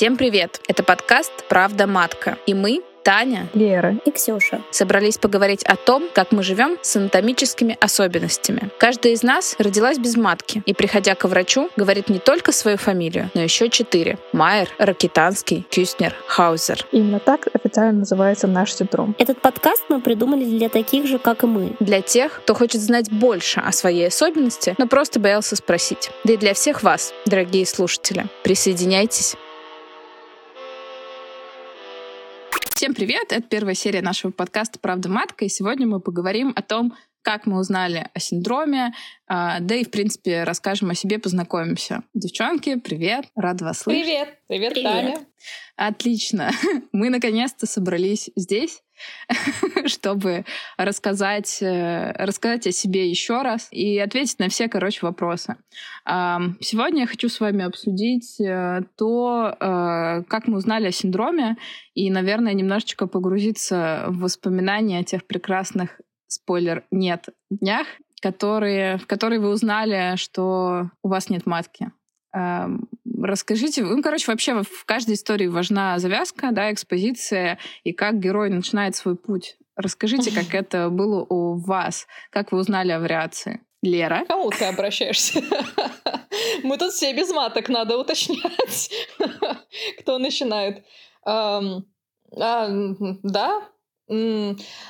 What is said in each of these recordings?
Всем привет! Это подкаст «Правда матка». И мы, Таня, Лера и Ксюша собрались поговорить о том, как мы живем с анатомическими особенностями. Каждая из нас родилась без матки и, приходя к врачу, говорит не только свою фамилию, но еще четыре. Майер, Ракитанский, Кюстнер, Хаузер. Именно так официально называется наш синдром. Этот подкаст мы придумали для таких же, как и мы. Для тех, кто хочет знать больше о своей особенности, но просто боялся спросить. Да и для всех вас, дорогие слушатели. Присоединяйтесь. Всем привет! Это первая серия нашего подкаста «Правда матка», и сегодня мы поговорим о том, как мы узнали о синдроме, а, да и, в принципе, расскажем о себе, познакомимся. Девчонки, привет! Рада вас слышать. Привет! Привет, привет. Таня! Отлично! Мы наконец-то собрались здесь чтобы рассказать, э, рассказать о себе еще раз и ответить на все, короче, вопросы. Сегодня я хочу с вами обсудить э, то, э, как мы узнали о синдроме, и, наверное, немножечко погрузиться в воспоминания о тех прекрасных, спойлер, нет, днях, которые, в которые вы узнали, что у вас нет матки. Расскажите, ну, короче, вообще в каждой истории важна завязка, да, экспозиция и как герой начинает свой путь. Расскажите, как это было у вас, как вы узнали о вариации. Лера? Кому ты обращаешься? Мы тут все без маток, надо уточнять, кто начинает. А, да,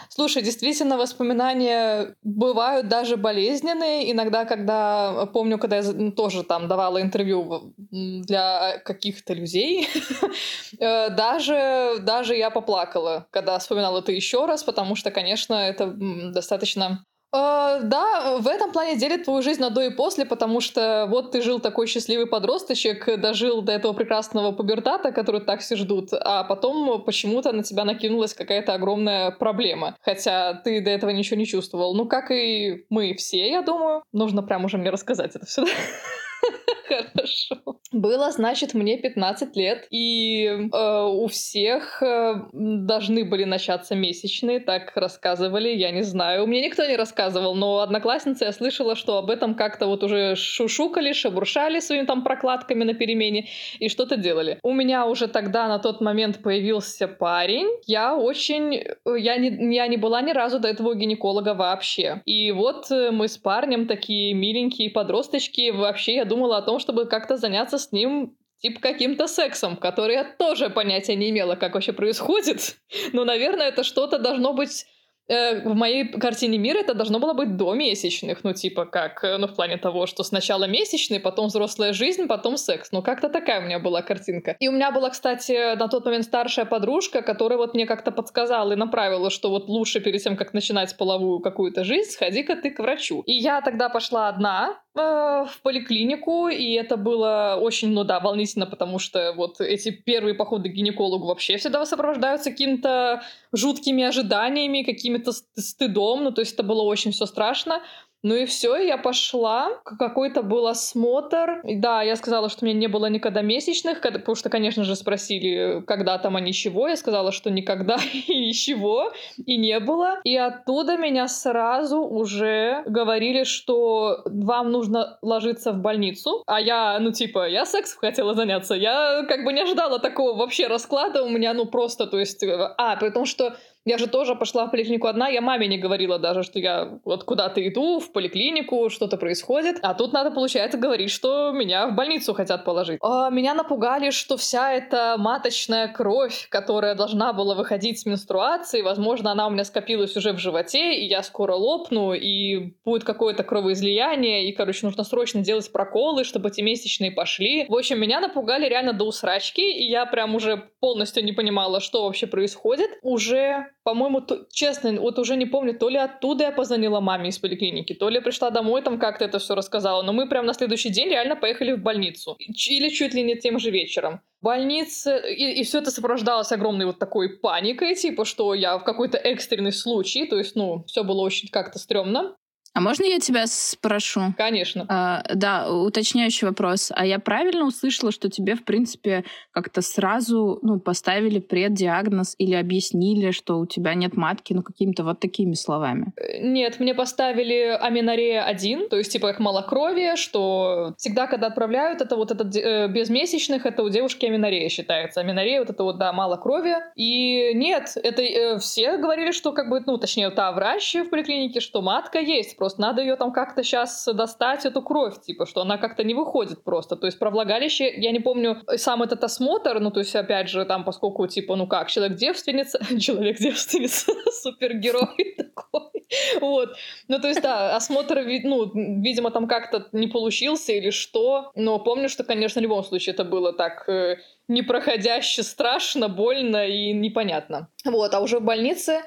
Слушай, действительно, воспоминания бывают даже болезненные. Иногда, когда, помню, когда я тоже там давала интервью для каких-то людей, э, даже, даже я поплакала, когда вспоминала это еще раз, потому что, конечно, это достаточно да, в этом плане делит твою жизнь на до и после, потому что вот ты жил такой счастливый подросточек, дожил до этого прекрасного пубертата, который так все ждут, а потом почему-то на тебя накинулась какая-то огромная проблема, хотя ты до этого ничего не чувствовал. Ну, как и мы все, я думаю. Нужно прям уже мне рассказать это все. Хорошо. Было, значит, мне 15 лет, и э, у всех э, должны были начаться месячные, так рассказывали, я не знаю. Мне никто не рассказывал, но одноклассница я слышала, что об этом как-то вот уже шушукали, шебуршали своими там прокладками на перемене и что-то делали. У меня уже тогда на тот момент появился парень. Я очень... Я не, я не была ни разу до этого гинеколога вообще. И вот э, мы с парнем такие миленькие подросточки. Вообще я думала о том, чтобы как-то заняться с ним типа каким-то сексом, который я тоже понятия не имела, как вообще происходит. Но, наверное, это что-то должно быть Э, в моей картине мира это должно было быть до месячных, ну, типа, как, э, ну, в плане того, что сначала месячные, потом взрослая жизнь, потом секс. Ну, как-то такая у меня была картинка. И у меня была, кстати, на тот момент старшая подружка, которая вот мне как-то подсказала и направила, что вот лучше перед тем, как начинать половую какую-то жизнь, сходи-ка ты к врачу. И я тогда пошла одна, в поликлинику, и это было очень, ну да, волнительно, потому что вот эти первые походы к гинекологу вообще всегда сопровождаются какими-то жуткими ожиданиями, какими-то стыдом, ну то есть это было очень все страшно. Ну и все, я пошла. Какой-то был осмотр. И да, я сказала, что у меня не было никогда месячных, потому что, конечно же, спросили, когда там, а ничего. Я сказала, что никогда и ничего, и не было. И оттуда меня сразу уже говорили, что вам нужно ложиться в больницу. А я, ну типа, я сексом хотела заняться. Я как бы не ожидала такого вообще расклада у меня, ну просто, то есть... Э, а, при том, что я же тоже пошла в поликлинику одна, я маме не говорила даже, что я вот куда-то иду, в поликлинику, что-то происходит. А тут надо, получается, говорить, что меня в больницу хотят положить. А, меня напугали, что вся эта маточная кровь, которая должна была выходить с менструации, возможно, она у меня скопилась уже в животе, и я скоро лопну, и будет какое-то кровоизлияние, и, короче, нужно срочно делать проколы, чтобы эти месячные пошли. В общем, меня напугали реально до усрачки, и я прям уже полностью не понимала, что вообще происходит. Уже по-моему, то, честно, вот уже не помню, то ли оттуда я позвонила маме из поликлиники, то ли пришла домой, там как-то это все рассказала, но мы прям на следующий день реально поехали в больницу. Или чуть ли не тем же вечером. Больница, и, и все это сопровождалось огромной вот такой паникой, типа, что я в какой-то экстренный случай, то есть, ну, все было очень как-то стрёмно. А можно я тебя спрошу? Конечно. А, да, уточняющий вопрос. А я правильно услышала, что тебе, в принципе, как-то сразу ну, поставили преддиагноз или объяснили, что у тебя нет матки, ну, какими-то вот такими словами? Э, нет, мне поставили аминорея 1, то есть типа как малокровие, что всегда, когда отправляют, это вот этот э, без месячных, это у девушки аминорея считается. Аминорея вот это вот, да, малокровие. И нет, это э, все говорили, что как бы, ну, точнее, та врач в поликлинике, что матка есть, просто надо ее там как-то сейчас достать, эту кровь, типа, что она как-то не выходит просто. То есть про влагалище, я не помню сам этот осмотр, ну, то есть, опять же, там, поскольку, типа, ну как, человек-девственница, человек-девственница, супергерой такой, вот. Ну, то есть, да, осмотр, ну, видимо, там как-то не получился или что, но помню, что, конечно, в любом случае это было так э, непроходяще страшно, больно и непонятно. Вот, а уже в больнице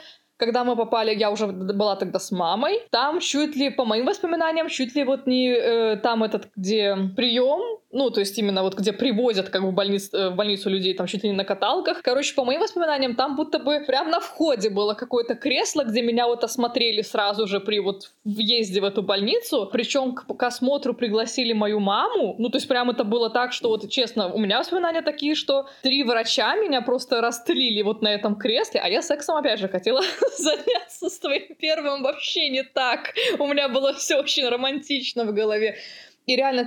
когда мы попали, я уже была тогда с мамой. Там чуть ли, по моим воспоминаниям, чуть ли вот не э, там этот, где прием, ну, то есть именно вот где привозят как бы в, больниц, э, в больницу людей, там чуть ли не на каталках. Короче, по моим воспоминаниям, там будто бы прям на входе было какое-то кресло, где меня вот осмотрели сразу же при вот въезде в эту больницу. Причем к, к осмотру пригласили мою маму. Ну, то есть прям это было так, что вот честно, у меня воспоминания такие, что три врача меня просто расстелили вот на этом кресле, а я сексом опять же хотела заняться с твоим первым вообще не так. У меня было все очень романтично в голове. И реально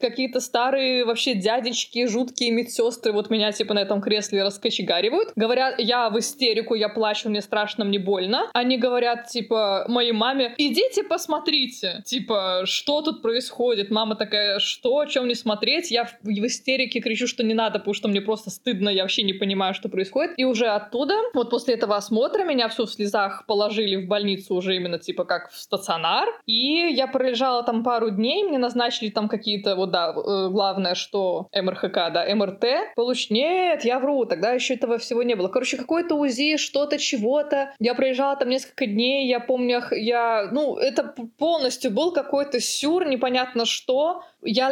какие-то старые вообще дядечки, жуткие медсестры вот меня типа на этом кресле раскочегаривают. Говорят, я в истерику, я плачу, мне страшно, мне больно. Они говорят типа моей маме, идите посмотрите, типа, что тут происходит. Мама такая, что, о чем не смотреть? Я в, в истерике кричу, что не надо, потому что мне просто стыдно, я вообще не понимаю, что происходит. И уже оттуда, вот после этого осмотра, меня всю в слезах положили в больницу уже именно типа как в стационар. И я пролежала там пару дней, мне назначили начали там какие-то, вот да, э, главное, что МРХК, да, МРТ, получ... Нет, я вру, тогда еще этого всего не было. Короче, какой-то УЗИ, что-то, чего-то. Я проезжала там несколько дней, я помню, я, ну, это полностью был какой-то сюр, непонятно что я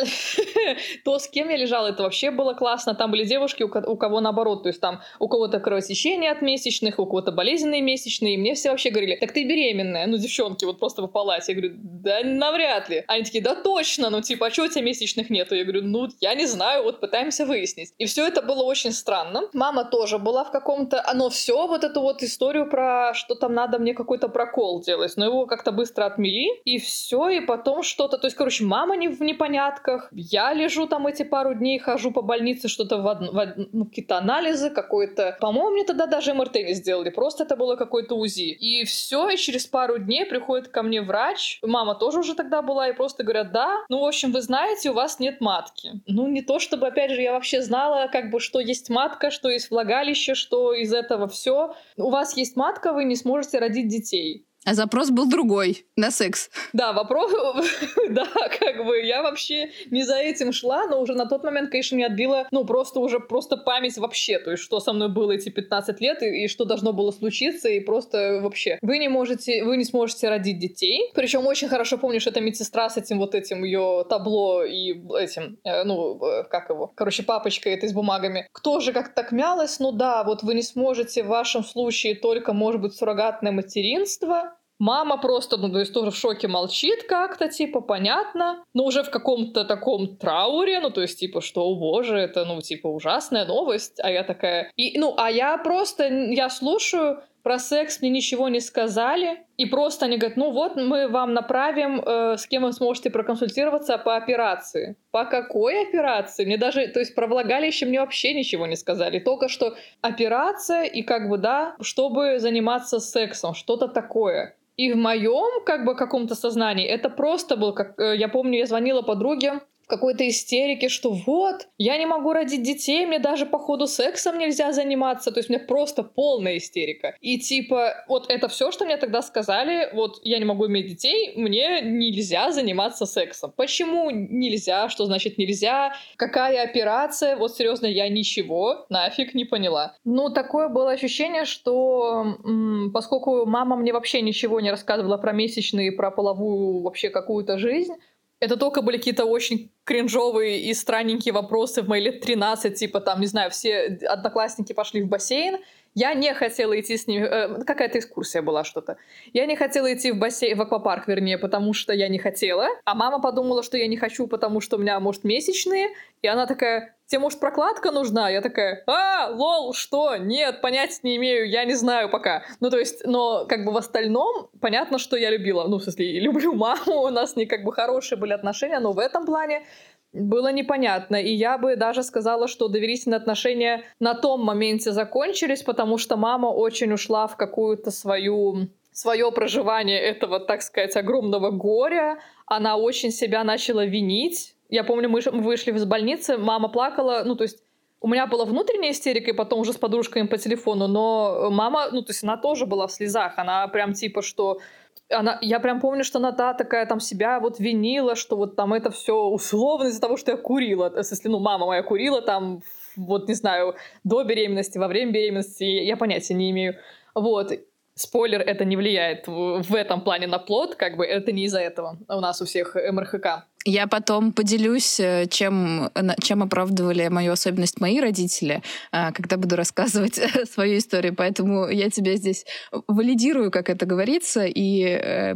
то, с кем я лежала, это вообще было классно. Там были девушки, у, кого наоборот, то есть там у кого-то кровотечение от месячных, у кого-то болезненные месячные. И мне все вообще говорили, так ты беременная. Ну, девчонки, вот просто по палате. Я говорю, да навряд ли. Они такие, да точно, ну типа, а что у тебя месячных нету? Я говорю, ну, я не знаю, вот пытаемся выяснить. И все это было очень странно. Мама тоже была в каком-то... Оно все, вот эту вот историю про, что там надо мне какой-то прокол делать. Но его как-то быстро отмели. И все, и потом что-то... То есть, короче, мама не, непонятно порядках. Я лежу там эти пару дней, хожу по больнице, что-то в, од... в ну, какие-то анализы, какой-то... По-моему, мне тогда даже МРТ не сделали, просто это было какое-то УЗИ. И все, и через пару дней приходит ко мне врач, мама тоже уже тогда была, и просто говорят, да, ну, в общем, вы знаете, у вас нет матки. Ну, не то чтобы, опять же, я вообще знала, как бы, что есть матка, что есть влагалище, что из этого все. У вас есть матка, вы не сможете родить детей. А запрос был другой, на секс. Да, вопрос, да, как бы я вообще не за этим шла, но уже на тот момент, конечно, мне отбила, ну, просто уже просто память вообще, то есть что со мной было эти 15 лет и, и что должно было случиться, и просто вообще. Вы не можете, вы не сможете родить детей, причем очень хорошо помню, что это медсестра с этим вот этим ее табло и этим, э, ну, э, как его, короче, папочкой этой с бумагами. Кто же как так мялась? Ну да, вот вы не сможете в вашем случае только, может быть, суррогатное материнство, Мама просто, ну, то есть тоже в шоке молчит как-то, типа, понятно, но уже в каком-то таком трауре, ну, то есть, типа, что, о боже, это, ну, типа, ужасная новость, а я такая... И, ну, а я просто, я слушаю, про секс мне ничего не сказали, и просто они говорят, ну вот мы вам направим, э, с кем вы сможете проконсультироваться по операции. По какой операции? Мне даже, то есть про влагалище мне вообще ничего не сказали. Только что операция и как бы, да, чтобы заниматься сексом, что-то такое. И в моем как бы каком-то сознании это просто был, как э, я помню, я звонила подруге, какой-то истерике, что вот, я не могу родить детей, мне даже по ходу сексом нельзя заниматься, то есть у меня просто полная истерика. И типа, вот это все, что мне тогда сказали, вот я не могу иметь детей, мне нельзя заниматься сексом. Почему нельзя? Что значит нельзя? Какая операция? Вот серьезно, я ничего нафиг не поняла. Ну, такое было ощущение, что м- поскольку мама мне вообще ничего не рассказывала про месячные, про половую вообще какую-то жизнь, это только были какие-то очень кринжовые и странненькие вопросы в мои лет 13, типа там, не знаю, все одноклассники пошли в бассейн, я не хотела идти с ними, э, какая-то экскурсия была что-то. Я не хотела идти в бассейн, в аквапарк, вернее, потому что я не хотела. А мама подумала, что я не хочу, потому что у меня, может, месячные. И она такая, тебе, может, прокладка нужна? Я такая, а, лол, что? Нет, понятия не имею, я не знаю пока. Ну, то есть, но как бы в остальном понятно, что я любила. Ну, в смысле, люблю маму, у нас не как бы хорошие были отношения, но в этом плане было непонятно. И я бы даже сказала, что доверительные отношения на том моменте закончились, потому что мама очень ушла в какую-то свою свое проживание этого, так сказать, огромного горя. Она очень себя начала винить. Я помню, мы вышли из больницы, мама плакала, ну, то есть у меня была внутренняя истерика, и потом уже с подружками по телефону, но мама, ну, то есть она тоже была в слезах. Она прям типа, что она, я прям помню, что она та такая там себя вот винила, что вот там это все условно из-за того, что я курила. Смысле, ну, мама моя курила там, вот, не знаю, до беременности, во время беременности, я понятия не имею. Вот. Спойлер, это не влияет в, этом плане на плод, как бы это не из-за этого у нас у всех МРХК. Я потом поделюсь, э, чем, чем оправдывали мою особенность мои родители, а, когда буду рассказывать свою историю. Поэтому я тебя здесь валидирую, как это говорится, и э,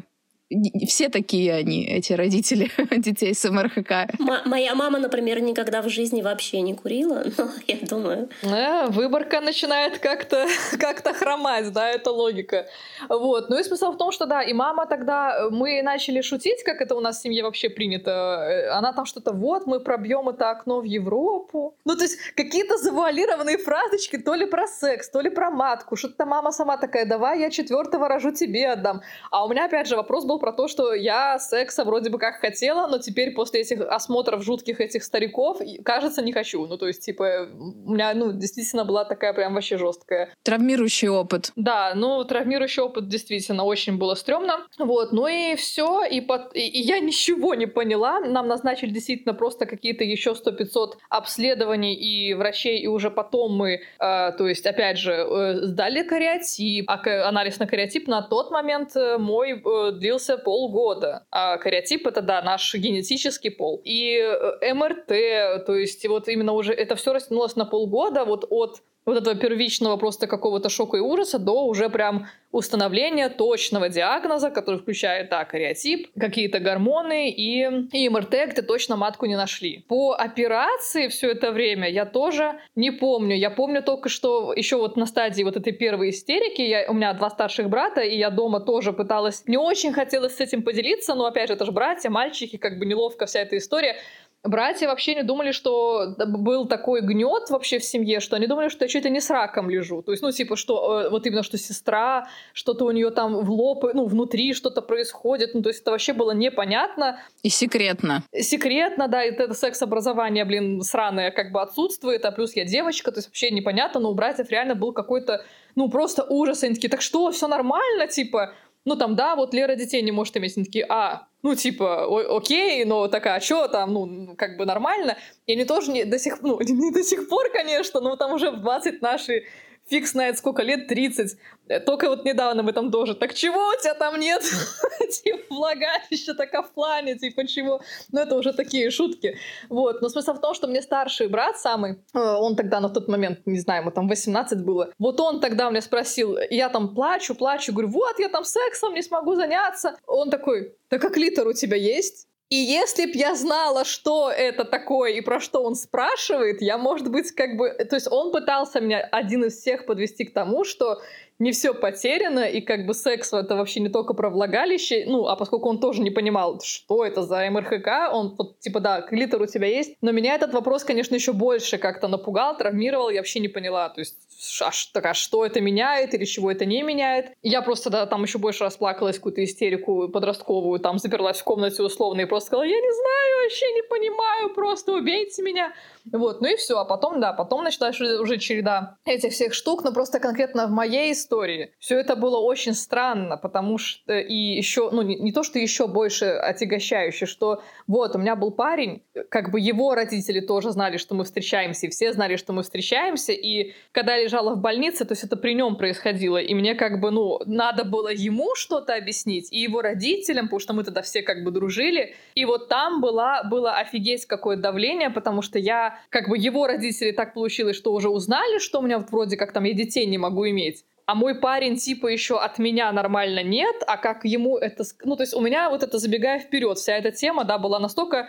все такие они, эти родители детей с МРХК. М- моя мама, например, никогда в жизни вообще не курила, но я думаю... А, выборка начинает как-то как хромать, да, это логика. Вот. Ну и смысл в том, что да, и мама тогда, э, мы начали шутить, как это у нас в семье вообще принято. Э, она там что-то, вот, мы пробьем это окно в Европу. Ну то есть какие-то завуалированные фразочки, то ли про секс, то ли про матку. Что-то мама сама такая, давай я четвертого рожу тебе отдам. А у меня опять же вопрос был про то, что я секса вроде бы как хотела, но теперь после этих осмотров жутких этих стариков, кажется, не хочу. Ну, то есть, типа, у меня, ну, действительно была такая прям вообще жесткая. Травмирующий опыт. Да, ну, травмирующий опыт действительно очень было стрёмно. Вот, ну и все, и, под... и, и я ничего не поняла. Нам назначили действительно просто какие-то еще 100-500 обследований и врачей, и уже потом мы, э, то есть, опять же, э, сдали кариотип, а анализ на кариотип на тот момент э, мой э, длился длился полгода. А кариотип — это, да, наш генетический пол. И э, МРТ, то есть вот именно уже это все растянулось на полгода вот от вот этого первичного просто какого-то шока и ужаса до уже прям установления точного диагноза, который включает, да, кариотип, какие-то гормоны и, и МРТ, где точно матку не нашли. По операции все это время я тоже не помню. Я помню только, что еще вот на стадии вот этой первой истерики, я, у меня два старших брата, и я дома тоже пыталась, не очень хотелось с этим поделиться, но опять же, это же братья, мальчики, как бы неловко вся эта история братья вообще не думали, что был такой гнет вообще в семье, что они думали, что я чуть ли не с раком лежу. То есть, ну, типа, что э, вот именно, что сестра, что-то у нее там в лоб, ну, внутри что-то происходит. Ну, то есть это вообще было непонятно. И секретно. Секретно, да, и это секс-образование, блин, сраное как бы отсутствует, а плюс я девочка, то есть вообще непонятно, но у братьев реально был какой-то, ну, просто ужас. Они такие, так что, все нормально, типа, ну там, да, вот Лера детей не может иметь, они такие, а, ну типа, окей, но такая, а что там, ну, как бы нормально. И они тоже не до сих, ну, не до сих пор, конечно, но там уже в 20 наши фиг знает сколько лет, 30. Только вот недавно мы там тоже. Так чего у тебя там нет? типа, влагалище так в плане, типа, чего? Ну, это уже такие шутки. Вот. Но смысл в том, что мне старший брат самый, э, он тогда на тот момент, не знаю, ему там 18 было, вот он тогда мне спросил, я там плачу, плачу, говорю, вот, я там сексом не смогу заняться. Он такой, да как литр у тебя есть? И если б я знала, что это такое и про что он спрашивает, я, может быть, как бы... То есть он пытался меня один из всех подвести к тому, что не все потеряно, и как бы секс это вообще не только про влагалище, ну, а поскольку он тоже не понимал, что это за МРХК, он вот, типа, да, клитор у тебя есть, но меня этот вопрос, конечно, еще больше как-то напугал, травмировал, я вообще не поняла, то есть, а, так, а что это меняет или чего это не меняет. Я просто, да, там еще больше расплакалась, какую-то истерику подростковую, там заперлась в комнате условно и просто сказала, я не знаю, вообще не понимаю, просто убейте меня. Вот, ну и все, а потом, да, потом началась уже череда этих всех штук, но просто конкретно в моей истории. Все это было очень странно, потому что и еще, ну не, не то, что еще больше отягощающе, что вот у меня был парень, как бы его родители тоже знали, что мы встречаемся, и все знали, что мы встречаемся, и когда я лежала в больнице, то есть это при нем происходило, и мне как бы, ну, надо было ему что-то объяснить, и его родителям, потому что мы тогда все как бы дружили, и вот там была, было офигеть какое давление, потому что я, как бы его родители так получилось, что уже узнали, что у меня вот вроде как там я детей не могу иметь, а мой парень типа еще от меня нормально нет, а как ему это... Ну, то есть у меня вот это забегая вперед, вся эта тема, да, была настолько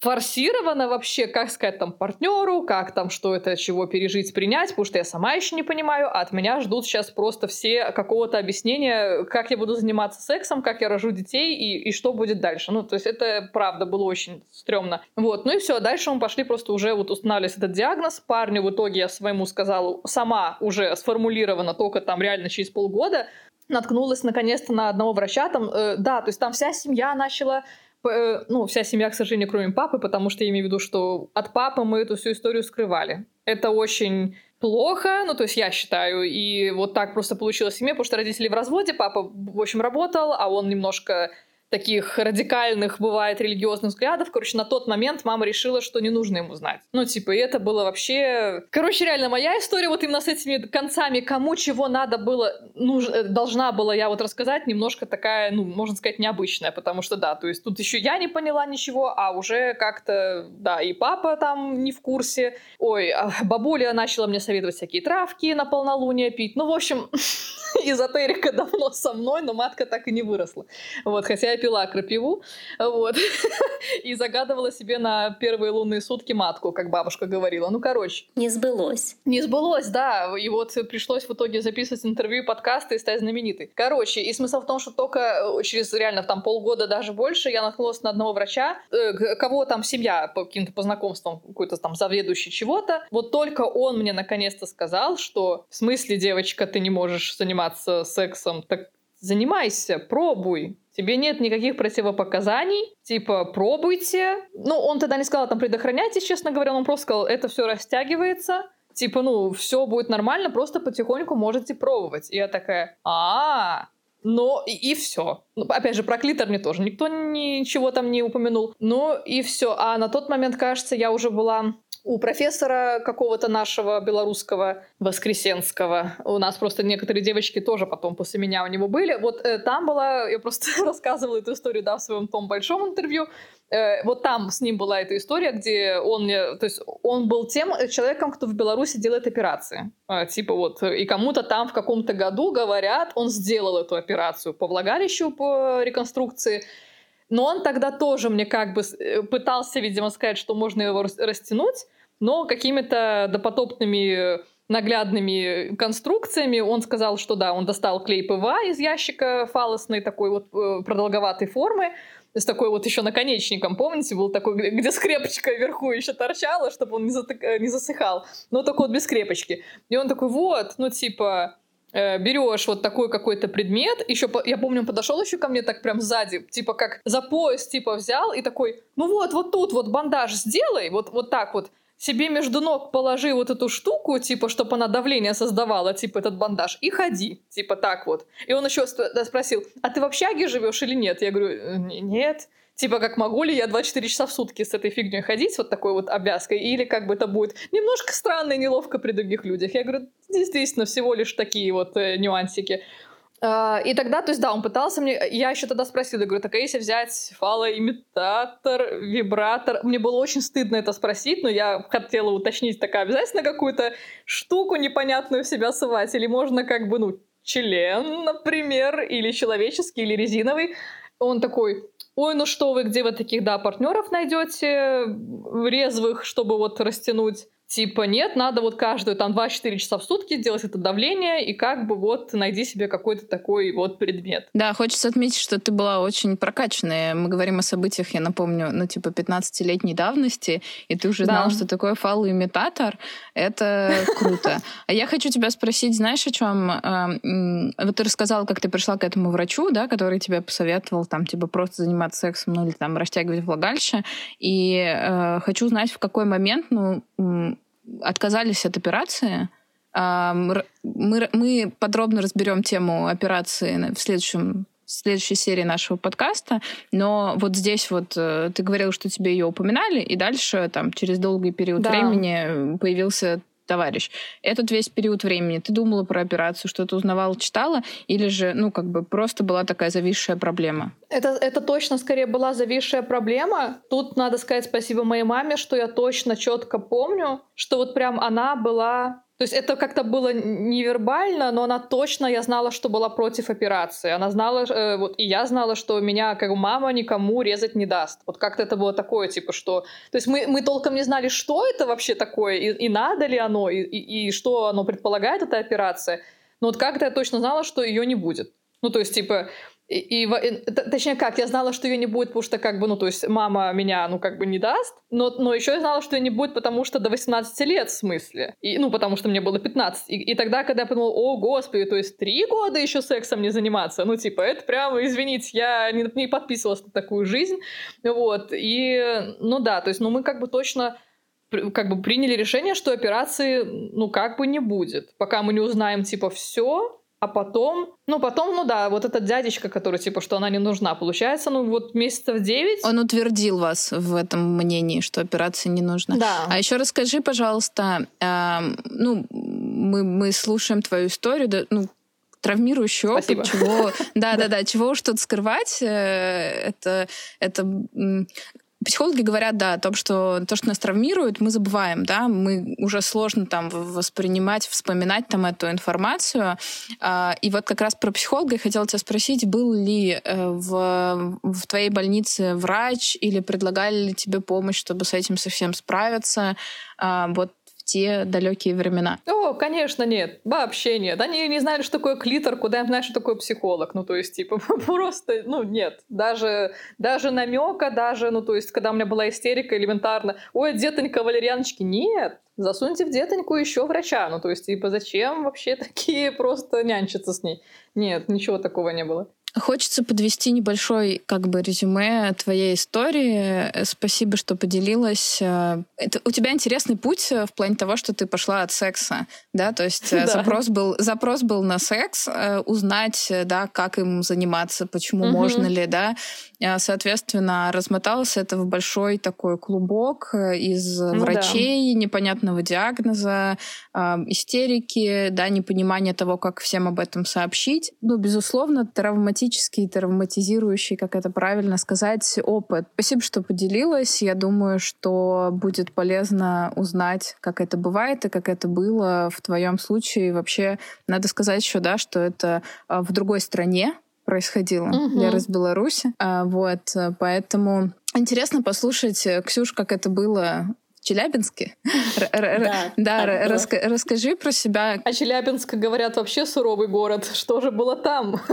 форсировано вообще, как сказать там партнеру, как там что это, чего пережить, принять, потому что я сама еще не понимаю, а от меня ждут сейчас просто все какого-то объяснения, как я буду заниматься сексом, как я рожу детей и, и что будет дальше. Ну, то есть это правда было очень стрёмно. Вот, ну и все, дальше мы пошли просто уже вот устанавливать этот диагноз. Парню в итоге я своему сказала, сама уже сформулирована только там реально через полгода, наткнулась наконец-то на одного врача, там, э, да, то есть там вся семья начала ну, вся семья, к сожалению, кроме папы, потому что я имею в виду, что от папы мы эту всю историю скрывали. Это очень плохо, ну, то есть я считаю, и вот так просто получилось в семье, потому что родители в разводе, папа, в общем, работал, а он немножко таких радикальных, бывает, религиозных взглядов. Короче, на тот момент мама решила, что не нужно ему знать. Ну, типа, и это было вообще... Короче, реально, моя история вот именно с этими концами, кому чего надо было, нуж... Э, должна была я вот рассказать, немножко такая, ну, можно сказать, необычная, потому что, да, то есть тут еще я не поняла ничего, а уже как-то, да, и папа там не в курсе. Ой, а бабуля начала мне советовать всякие травки на полнолуние пить. Ну, в общем, эзотерика давно со мной, но матка так и не выросла. Вот, хотя я пила крапиву, вот, и загадывала себе на первые лунные сутки матку, как бабушка говорила. Ну, короче. Не сбылось. Не сбылось, да. И вот пришлось в итоге записывать интервью, подкасты и стать знаменитой. Короче, и смысл в том, что только э, через реально там полгода, даже больше, я наткнулась на одного врача, э, кого там семья по каким-то по знакомствам, какой-то там заведующий чего-то. Вот только он мне наконец-то сказал, что в смысле, девочка, ты не можешь заниматься сексом, так занимайся, пробуй. Тебе нет никаких противопоказаний, типа пробуйте. Ну, он тогда не сказал там предохраняйтесь, честно говоря, он просто сказал, это все растягивается, типа, ну, все будет нормально, просто потихоньку можете пробовать. И я такая, а, но и, и все. Ну, опять же, про клитор мне тоже никто ничего там не упомянул. Ну и все. А на тот момент, кажется, я уже была у профессора какого-то нашего белорусского Воскресенского. У нас просто некоторые девочки тоже потом после меня у него были. Вот э, там была, я просто рассказывала эту историю, да, в своем том большом интервью. Э, вот там с ним была эта история, где он мне, то есть он был тем человеком, кто в Беларуси делает операции. Э, типа вот, и кому-то там в каком-то году говорят, он сделал эту операцию по влагалищу, по реконструкции. Но он тогда тоже мне как бы э, пытался, видимо, сказать, что можно его растянуть, но какими-то допотопными наглядными конструкциями. Он сказал, что да, он достал клей ПВА из ящика фаллосной такой вот э, продолговатой формы, с такой вот еще наконечником, помните, был такой, где скрепочка вверху еще торчала, чтобы он не, затык, э, не засыхал. Ну, только вот без скрепочки. И он такой, вот, ну, типа, э, берешь вот такой какой-то предмет, еще, я помню, он подошел еще ко мне так прям сзади, типа как за пояс, типа взял и такой, ну вот, вот тут вот бандаж сделай, вот, вот так вот, себе между ног положи вот эту штуку, типа, чтобы она давление создавала, типа, этот бандаж, и ходи, типа, так вот. И он еще спросил, а ты в общаге живешь или нет? Я говорю, «Э, нет. Типа, как могу ли я 24 часа в сутки с этой фигней ходить, вот такой вот обвязкой, или как бы это будет немножко странно и неловко при других людях. Я говорю, действительно, всего лишь такие вот э, нюансики. А, и тогда, то есть, да, он пытался мне... Я еще тогда спросила, я говорю, так а если взять фалоимитатор, вибратор? Мне было очень стыдно это спросить, но я хотела уточнить, такая обязательно какую-то штуку непонятную в себя совать? Или можно как бы, ну, член, например, или человеческий, или резиновый? Он такой, ой, ну что вы, где вы таких, да, партнеров найдете резвых, чтобы вот растянуть? Типа, нет, надо вот каждую там 2-4 часа в сутки делать это давление, и как бы вот найди себе какой-то такой вот предмет. Да, хочется отметить, что ты была очень прокачанная. Мы говорим о событиях, я напомню, ну, типа 15-летней давности, и ты уже знала, да. что такое фалоимитатор. Это круто. А я хочу тебя спросить, знаешь, о чем? Эм, вот ты рассказала, как ты пришла к этому врачу, да, который тебе посоветовал там, типа, просто заниматься сексом, ну, или там растягивать влагалище. И э, хочу узнать, в какой момент, ну, отказались от операции, Мы, мы подробно разберем тему операции в следующем в следующей серии нашего подкаста, но вот здесь вот э, ты говорил, что тебе ее упоминали, и дальше там через долгий период да. времени появился товарищ. Этот весь период времени ты думала про операцию, что-то узнавала, читала, или же, ну, как бы просто была такая зависшая проблема? Это, это точно скорее была зависшая проблема. Тут надо сказать спасибо моей маме, что я точно четко помню, что вот прям она была то есть это как-то было невербально, но она точно, я знала, что была против операции. Она знала, э, вот, и я знала, что меня как мама никому резать не даст. Вот как-то это было такое, типа, что... То есть мы, мы толком не знали, что это вообще такое, и, и надо ли оно, и, и, и что оно предполагает, эта операция. Но вот как-то я точно знала, что ее не будет. Ну, то есть, типа, и, и, и, точнее как, я знала, что ее не будет, потому что как бы, ну, то есть мама меня, ну, как бы не даст, но, но еще я знала, что ее не будет, потому что до 18 лет, в смысле. И, ну, потому что мне было 15. И, и тогда, когда я подумала, о, господи, то есть три года еще сексом не заниматься, ну, типа, это прямо, извините, я не, не подписывалась на такую жизнь, вот, и, ну, да, то есть, ну, мы как бы точно как бы приняли решение, что операции, ну, как бы не будет, пока мы не узнаем, типа, все, а потом, ну потом, ну да, вот этот дядечка, который типа, что она не нужна, получается, ну вот месяцев девять. Он утвердил вас в этом мнении, что операция не нужна. Да. А еще расскажи, пожалуйста, э, ну мы мы слушаем твою историю, да, ну травмирующий опыт, Спасибо. чего, да, да, да, чего уж тут скрывать, э, это, это Психологи говорят, да, о том, что то, что нас травмирует, мы забываем, да, мы уже сложно там воспринимать, вспоминать там эту информацию. А, и вот как раз про психолога я хотела тебя спросить, был ли э, в, в твоей больнице врач или предлагали ли тебе помощь, чтобы с этим совсем справиться? А, те далекие времена? О, конечно, нет. Вообще нет. Они не знали, что такое клитор, куда им знать, что такое психолог. Ну, то есть, типа, просто, ну, нет. Даже, даже намека, даже, ну, то есть, когда у меня была истерика элементарно, ой, детонька, валерьяночки, нет. Засуньте в детоньку еще врача. Ну, то есть, типа, зачем вообще такие просто нянчиться с ней? Нет, ничего такого не было. Хочется подвести небольшой как бы резюме твоей истории. Спасибо, что поделилась. Это, у тебя интересный путь в плане того, что ты пошла от секса, да, то есть э, да. запрос был запрос был на секс, э, узнать, да, как им заниматься, почему угу. можно ли, да, соответственно, размоталось это в большой такой клубок э, из ну, врачей, да. непонятного диагноза, истерики, да, непонимания того, как всем об этом сообщить. Ну, безусловно, травматический, травматизирующий, как это правильно сказать, опыт. Спасибо, что поделилась. Я думаю, что будет полезно узнать, как это бывает и как это было в твоем случае. Вообще, надо сказать еще, да, что это в другой стране, происходило. Угу. Я из Беларуси. А, вот, э, поэтому интересно послушать, э, Ксюш, как это было Челябинске. Да, расскажи про себя. А Челябинск, говорят, вообще суровый город. Что же было там?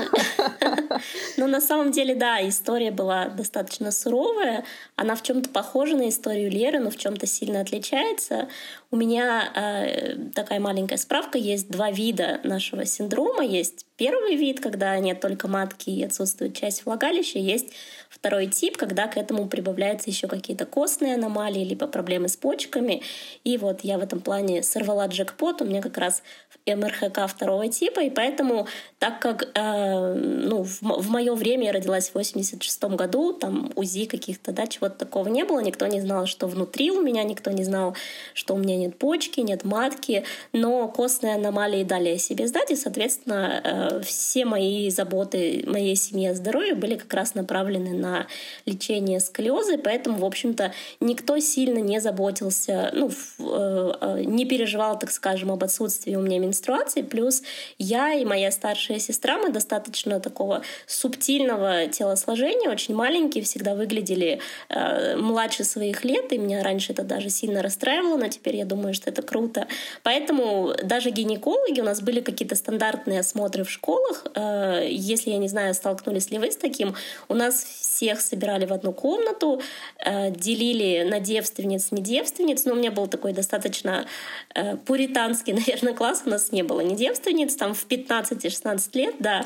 Ну, на самом деле, да, история была достаточно суровая. Она в чем-то похожа на историю Леры, но в чем-то сильно отличается. У меня э, такая маленькая справка. Есть два вида нашего синдрома. Есть первый вид, когда нет только матки и отсутствует часть влагалища. Есть Второй тип, когда к этому прибавляются еще какие-то костные аномалии, либо проблемы с почками. И вот я в этом плане сорвала джекпот, у меня как раз МРХК второго типа, и поэтому, так как э, ну, в, в мое время я родилась в 86 году, там УЗИ каких-то, да, чего-то такого не было, никто не знал, что внутри у меня, никто не знал, что у меня нет почки, нет матки, но костные аномалии дали о себе сдать, и, соответственно, э, все мои заботы моей семьи о здоровье были как раз направлены на лечение сколиоза, и поэтому, в общем-то, никто сильно не заботился, ну, э, э, не переживал, так скажем, об отсутствии у меня менструации, плюс я и моя старшая сестра, мы достаточно такого субтильного телосложения, очень маленькие, всегда выглядели э, младше своих лет, и меня раньше это даже сильно расстраивало, но теперь я думаю, что это круто. Поэтому даже гинекологи, у нас были какие-то стандартные осмотры в школах, если, я не знаю, столкнулись ли вы с таким, у нас всех собирали в одну комнату, э, делили на девственниц, не девственниц, но у меня был такой достаточно э, пуританский, наверное, класс, у нас не было ни девственниц, там в 15-16 лет, да,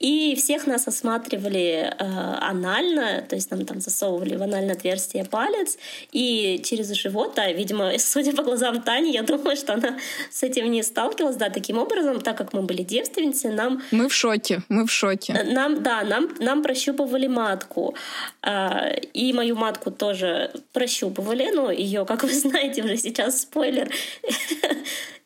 и всех нас осматривали э, анально, то есть нам там засовывали в анальное отверстие палец, и через живот, да, видимо, судя по глазам Тани, я думаю, что она с этим не сталкивалась. Да, таким образом, так как мы были девственницы, нам... Мы в шоке, мы в шоке. Нам, да, нам, нам прощупывали матку. А, и мою матку тоже прощупывали. Ну, ее, как вы знаете, уже сейчас спойлер,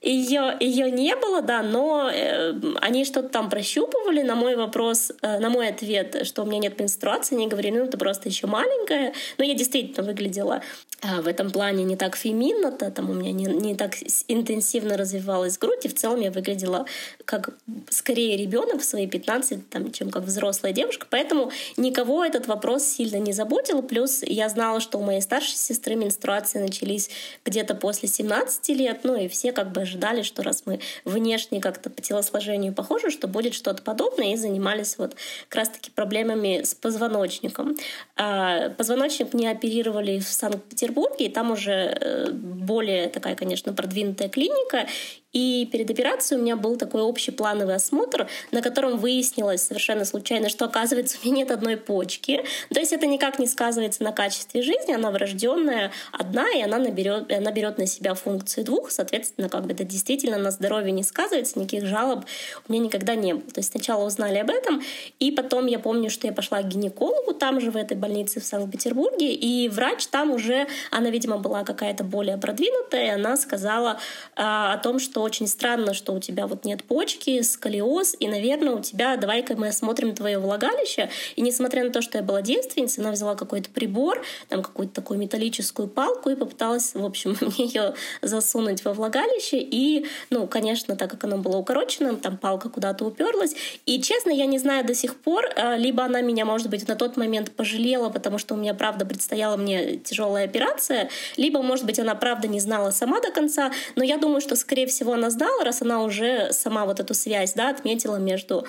ее, ее не было, да, но э, они что-то там прощупывали. На мой вопрос, э, на мой ответ, что у меня нет менструации, они говорили, ну, ты просто еще маленькая. Но я действительно выглядела э, в этом плане не так феминно, то там у меня не, не так интенсивно развивалась грудь, и в целом я выглядела как скорее ребенок в свои 15, там, чем как взрослая девушка. Поэтому никого этот вопрос сильно не заботил. Плюс я знала, что у моей старшей сестры менструации начались где-то после 17 лет, ну и все как бы ожидали, что раз мы внешне как-то по телосложению похожи, что будет что-то подобное, и занимались вот как раз-таки проблемами с позвоночником. А позвоночник мне оперировали в Санкт-Петербурге, и там уже э, более такая, конечно, продвинутая клиника, и перед операцией у меня был такой общий плановый осмотр, на котором выяснилось совершенно случайно, что оказывается у меня нет одной почки. То есть это никак не сказывается на качестве жизни, она врожденная одна, и она наберет, она берет на себя функции двух, соответственно, как бы это действительно на здоровье не сказывается, никаких жалоб у меня никогда не было. То есть сначала узнали об этом, и потом я помню, что я пошла к гинекологу там же в этой больнице в Санкт-Петербурге, и врач там уже, она, видимо, была какая-то более продвинутая, и она сказала а, о том, что очень странно, что у тебя вот нет почки, сколиоз, и, наверное, у тебя, давай-ка мы осмотрим твое влагалище. И несмотря на то, что я была девственницей, она взяла какой-то прибор, там какую-то такую металлическую палку и попыталась, в общем, мне ее засунуть во влагалище. И, ну, конечно, так как оно было укорочено, там палка куда-то уперлась. И, честно, я не знаю до сих пор, а, либо она меня, может быть, на тот момент пожалела, потому что у меня, правда, предстояла мне тяжелая операция, либо, может быть, она, правда, не знала сама до конца, но я думаю, что, скорее всего, всего она знала, раз она уже сама вот эту связь да, отметила между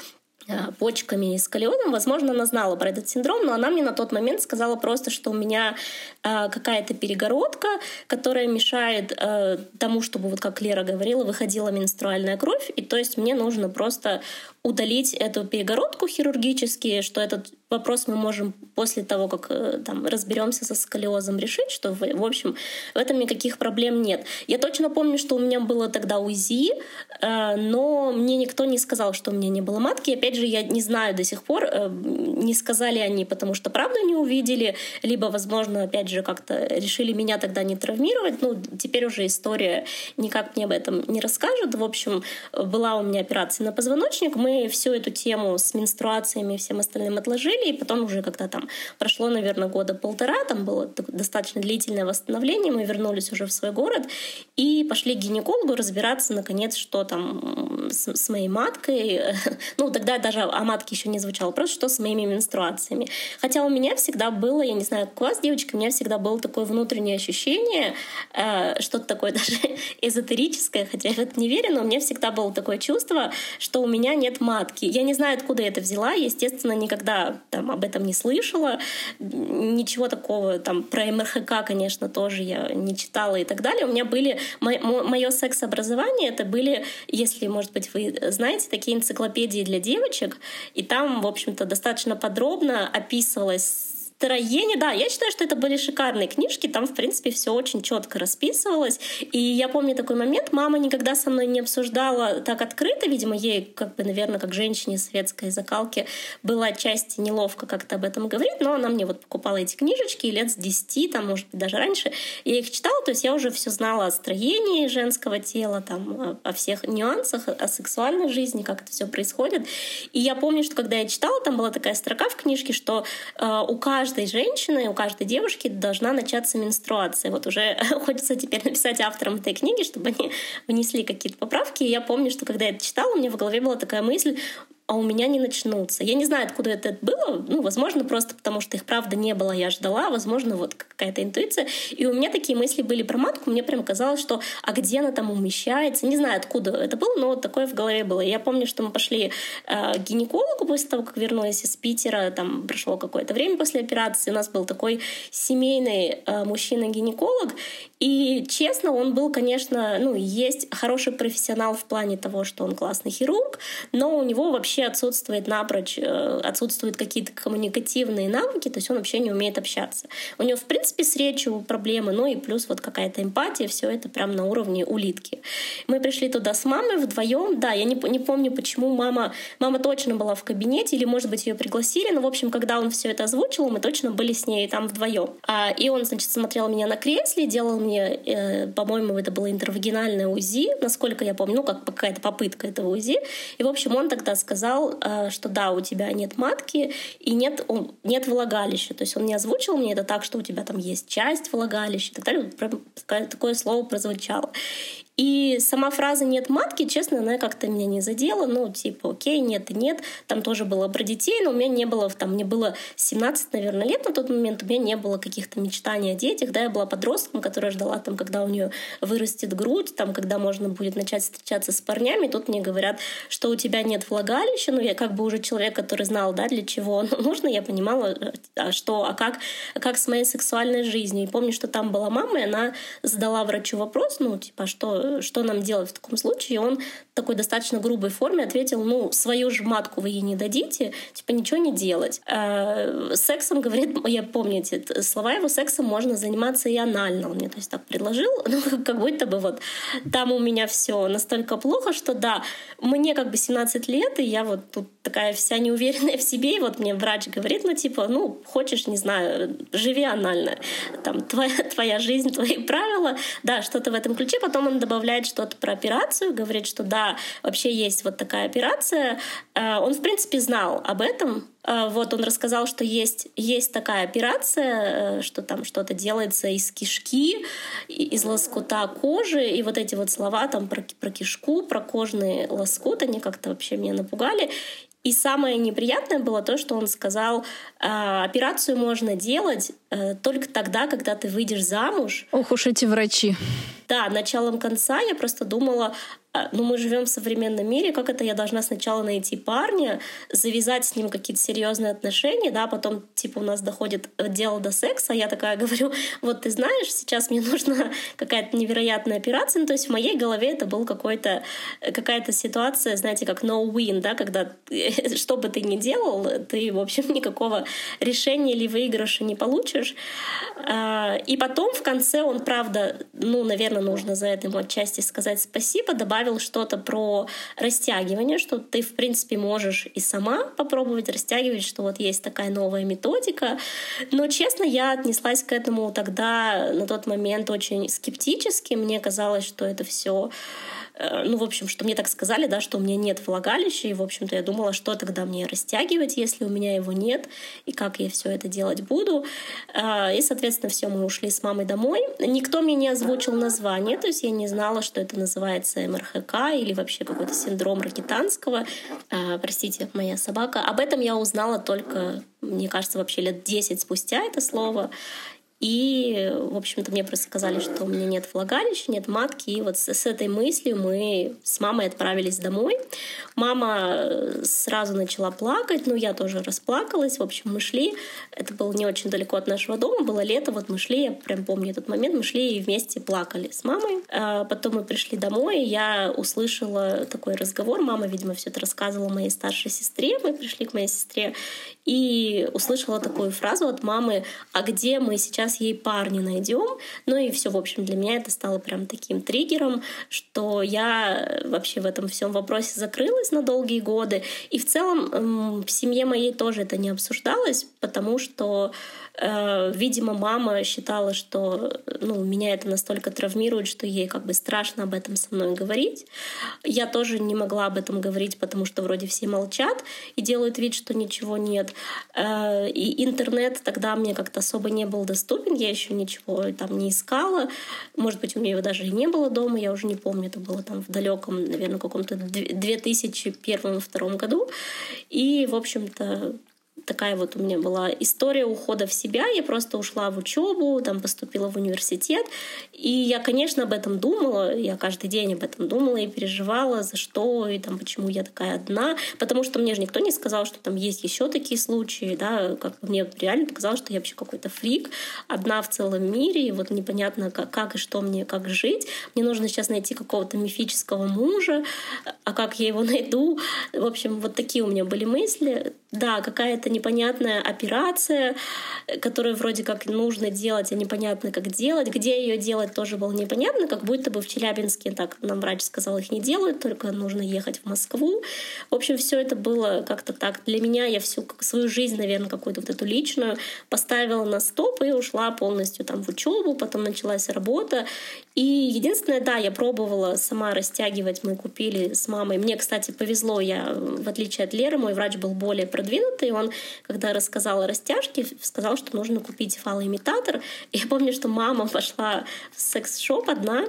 Э, почками и сколиозом. Возможно, она знала про этот синдром, но она мне на тот момент сказала просто, что у меня э, какая-то перегородка, которая мешает э, тому, чтобы, вот как Лера говорила, выходила менструальная кровь. И то есть мне нужно просто удалить эту перегородку хирургически, что этот вопрос мы можем после того, как э, там, разберемся со сколиозом, решить, что, в, в общем, в этом никаких проблем нет. Я точно помню, что у меня было тогда УЗИ, э, но мне никто не сказал, что у меня не было матки. Опять же, я не знаю до сих пор, э, не сказали они, потому что правду не увидели, либо, возможно, опять же, как-то решили меня тогда не травмировать. Ну, теперь уже история никак мне об этом не расскажет. В общем, была у меня операция на позвоночник. Мы всю эту тему с менструациями и всем остальным отложили, и потом уже когда там прошло, наверное, года полтора, там было достаточно длительное восстановление, мы вернулись уже в свой город и пошли к гинекологу разбираться, наконец, что там с, с моей маткой. Ну, тогда даже о матке еще не звучало, просто что с моими менструациями. Хотя у меня всегда было, я не знаю, как у вас, девочки, у меня всегда было такое внутреннее ощущение, э, что-то такое даже эзотерическое, хотя я в это не верю, но у меня всегда было такое чувство, что у меня нет матки. Я не знаю, откуда я это взяла, естественно, никогда там об этом не слышала, ничего такого там про МРХК, конечно, тоже я не читала и так далее. У меня были мое секс-образование, это были, если, может быть, вы знаете, такие энциклопедии для девочек, и там, в общем-то, достаточно подробно описывалось строение, да, я считаю, что это были шикарные книжки, там, в принципе, все очень четко расписывалось. И я помню такой момент, мама никогда со мной не обсуждала так открыто, видимо, ей, как бы, наверное, как женщине светской закалки, было отчасти неловко как-то об этом говорить, но она мне вот покупала эти книжечки лет с 10, там, может быть, даже раньше, я их читала, то есть я уже все знала о строении женского тела, там, о всех нюансах, о сексуальной жизни, как это все происходит. И я помню, что когда я читала, там была такая строка в книжке, что э, у каждого каждой женщины, у каждой девушки должна начаться менструация. Вот уже хочется теперь написать авторам этой книги, чтобы они внесли какие-то поправки. И я помню, что когда я это читала, у меня в голове была такая мысль, а у меня не начнутся. Я не знаю, откуда это было. Ну, возможно, просто потому что их правда не было, я ждала. Возможно, вот какая-то интуиция. И у меня такие мысли были про матку. Мне прям казалось, что а где она там умещается? Не знаю, откуда это было, но вот такое в голове было. я помню, что мы пошли э, к гинекологу после того, как вернулись из Питера. Там прошло какое-то время после операции. У нас был такой семейный э, мужчина-гинеколог. И, честно, он был, конечно, ну, есть хороший профессионал в плане того, что он классный хирург, но у него вообще вообще отсутствует напрочь, э, отсутствуют какие-то коммуникативные навыки, то есть он вообще не умеет общаться. У него, в принципе, с речью проблемы, ну и плюс вот какая-то эмпатия, все это прям на уровне улитки. Мы пришли туда с мамой вдвоем, да, я не, не помню, почему мама, мама точно была в кабинете, или, может быть, ее пригласили, но, в общем, когда он все это озвучил, мы точно были с ней там вдвоем. А, и он, значит, смотрел меня на кресле, делал мне, э, по-моему, это было интервагинальное УЗИ, насколько я помню, ну, как какая-то попытка этого УЗИ. И, в общем, он тогда сказал, э, что да, у тебя нет матки и нет, нет влагалища. То есть он не озвучил мне это так, что у тебя там есть часть влагалища и так далее. Такое слово прозвучало. И сама фраза «нет матки», честно, она как-то меня не задела. Ну, типа, окей, нет и нет. Там тоже было про детей, но у меня не было, там, мне было 17, наверное, лет на тот момент, у меня не было каких-то мечтаний о детях. Да, я была подростком, которая ждала, там, когда у нее вырастет грудь, там, когда можно будет начать встречаться с парнями. Тут мне говорят, что у тебя нет влагалища. Ну, я как бы уже человек, который знал, да, для чего оно нужно. Я понимала, а что, а как, а как с моей сексуальной жизнью. И помню, что там была мама, и она задала врачу вопрос, ну, типа, что что нам делать в таком случае? И он в такой достаточно грубой форме ответил, ну, свою же матку вы ей не дадите, типа ничего не делать. А, сексом, говорит, я помню эти слова его, сексом можно заниматься и анально. Он мне то есть так предложил, ну, как будто бы вот там у меня все настолько плохо, что да, мне как бы 17 лет, и я вот тут такая вся неуверенная в себе, и вот мне врач говорит, ну, типа, ну, хочешь, не знаю, живи анально, там, твоя, твоя жизнь, твои правила, да, что-то в этом ключе. Потом он добавляет что-то про операцию, говорит, что да, вообще есть вот такая операция. А, он, в принципе, знал об этом, а, вот он рассказал, что есть, есть такая операция, э, что там что-то делается из кишки, из лоскута кожи, и вот эти вот слова там про, про кишку, про кожный лоскут, они как-то вообще меня напугали. И самое неприятное было то, что он сказал, э, операцию можно делать э, только тогда, когда ты выйдешь замуж. Ох уж эти врачи. Да, началом конца я просто думала, а, ну мы живем в современном мире, как это я должна сначала найти парня, завязать с ним какие-то серьезные отношения, да, потом типа у нас доходит дело до секса, я такая говорю, вот ты знаешь, сейчас мне нужна какая-то невероятная операция, ну, то есть в моей голове это был какой-то какая-то ситуация, знаете, как no win, да, когда что бы ты ни делал, ты, в общем, никакого решения или выигрыша не получишь. А, и потом в конце он, правда, ну, наверное, нужно за это ему отчасти сказать спасибо, добавил что-то про растягивание, что ты, в принципе, можешь и сама попробовать растягивать, что вот есть такая новая методика. Но, честно, я отнеслась к этому тогда на тот момент очень скептически. Мне казалось, что это все ну, в общем, что мне так сказали, да, что у меня нет влагалища, и, в общем-то, я думала, что тогда мне растягивать, если у меня его нет, и как я все это делать буду. Э, и, соответственно, все, мы ушли с мамой домой. Никто мне не озвучил название, то есть я не знала, что это называется МРХК или вообще какой-то синдром Ракитанского. Э, простите, моя собака. Об этом я узнала только, мне кажется, вообще лет 10 спустя это слово. И, в общем-то, мне просто сказали, что у меня нет влагалища, нет матки. И вот с, с этой мыслью мы с мамой отправились домой. Мама э, сразу начала плакать, ну, я тоже расплакалась. В общем, мы шли. Это было не очень далеко от нашего дома, было лето, вот мы шли, я прям помню этот момент, мы шли и вместе плакали с мамой. А потом мы пришли домой, и я услышала такой разговор. Мама, видимо, все это рассказывала моей старшей сестре. Мы пришли к моей сестре и услышала такую фразу от мамы, а где мы сейчас ей парня найдем? Ну и все, в общем, для меня это стало прям таким триггером, что я вообще в этом всем вопросе закрылась на долгие годы. И в целом в семье моей тоже это не обсуждалось, потому что Э, видимо, мама считала, что ну, меня это настолько травмирует, что ей как бы страшно об этом со мной говорить. Я тоже не могла об этом говорить, потому что вроде все молчат и делают вид, что ничего нет. Э, и интернет тогда мне как-то особо не был доступен, я еще ничего там не искала. Может быть, у меня его даже и не было дома, я уже не помню, это было там в далеком, наверное, каком-то 2001-2002 году. И, в общем-то, такая вот у меня была история ухода в себя. Я просто ушла в учебу, там поступила в университет. И я, конечно, об этом думала. Я каждый день об этом думала и переживала, за что и там почему я такая одна. Потому что мне же никто не сказал, что там есть еще такие случаи. Да? Как мне реально показалось, что я вообще какой-то фрик, одна в целом мире. И вот непонятно, как, как и что мне, как жить. Мне нужно сейчас найти какого-то мифического мужа. А как я его найду? В общем, вот такие у меня были мысли. Да, какая-то непонятная операция, которую вроде как нужно делать, а непонятно как делать. Где ее делать тоже было непонятно, как будто бы в Челябинске, так нам врач сказал, их не делают, только нужно ехать в Москву. В общем, все это было как-то так. Для меня я всю свою жизнь, наверное, какую-то вот эту личную поставила на стоп и ушла полностью там в учебу, потом началась работа. И единственное, да, я пробовала сама растягивать, мы купили с мамой. Мне, кстати, повезло, я, в отличие от Леры, мой врач был более продвинутый, он, когда рассказал о растяжке, сказал, что нужно купить фалоимитатор. Я помню, что мама пошла в секс-шоп одна,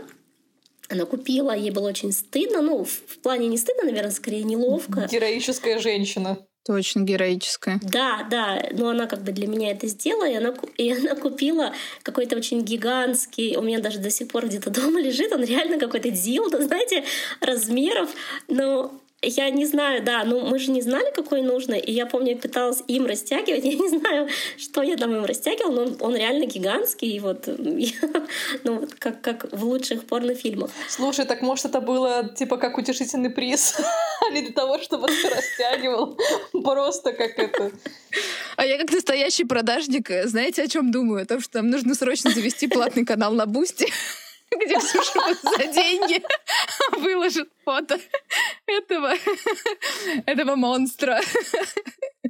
она купила, ей было очень стыдно, ну, в плане не стыдно, наверное, скорее неловко. Героическая женщина. Точно героическая. Да, да, но она как бы для меня это сделала, и она, и она купила какой-то очень гигантский, у меня даже до сих пор где-то дома лежит, он реально какой-то дилдо, знаете, размеров, но я не знаю, да, ну мы же не знали, какой нужно, и я помню, пыталась им растягивать, я не знаю, что я там им растягивала, но он, он реально гигантский, и вот, ну, как, как в лучших порнофильмах. Слушай, так может это было типа как утешительный приз, не для того, чтобы ты растягивал, просто как это. А я как настоящий продажник, знаете, о чем думаю? О том, что нам нужно срочно завести платный канал на Бусти где Ксюша за деньги выложит фото этого, этого монстра.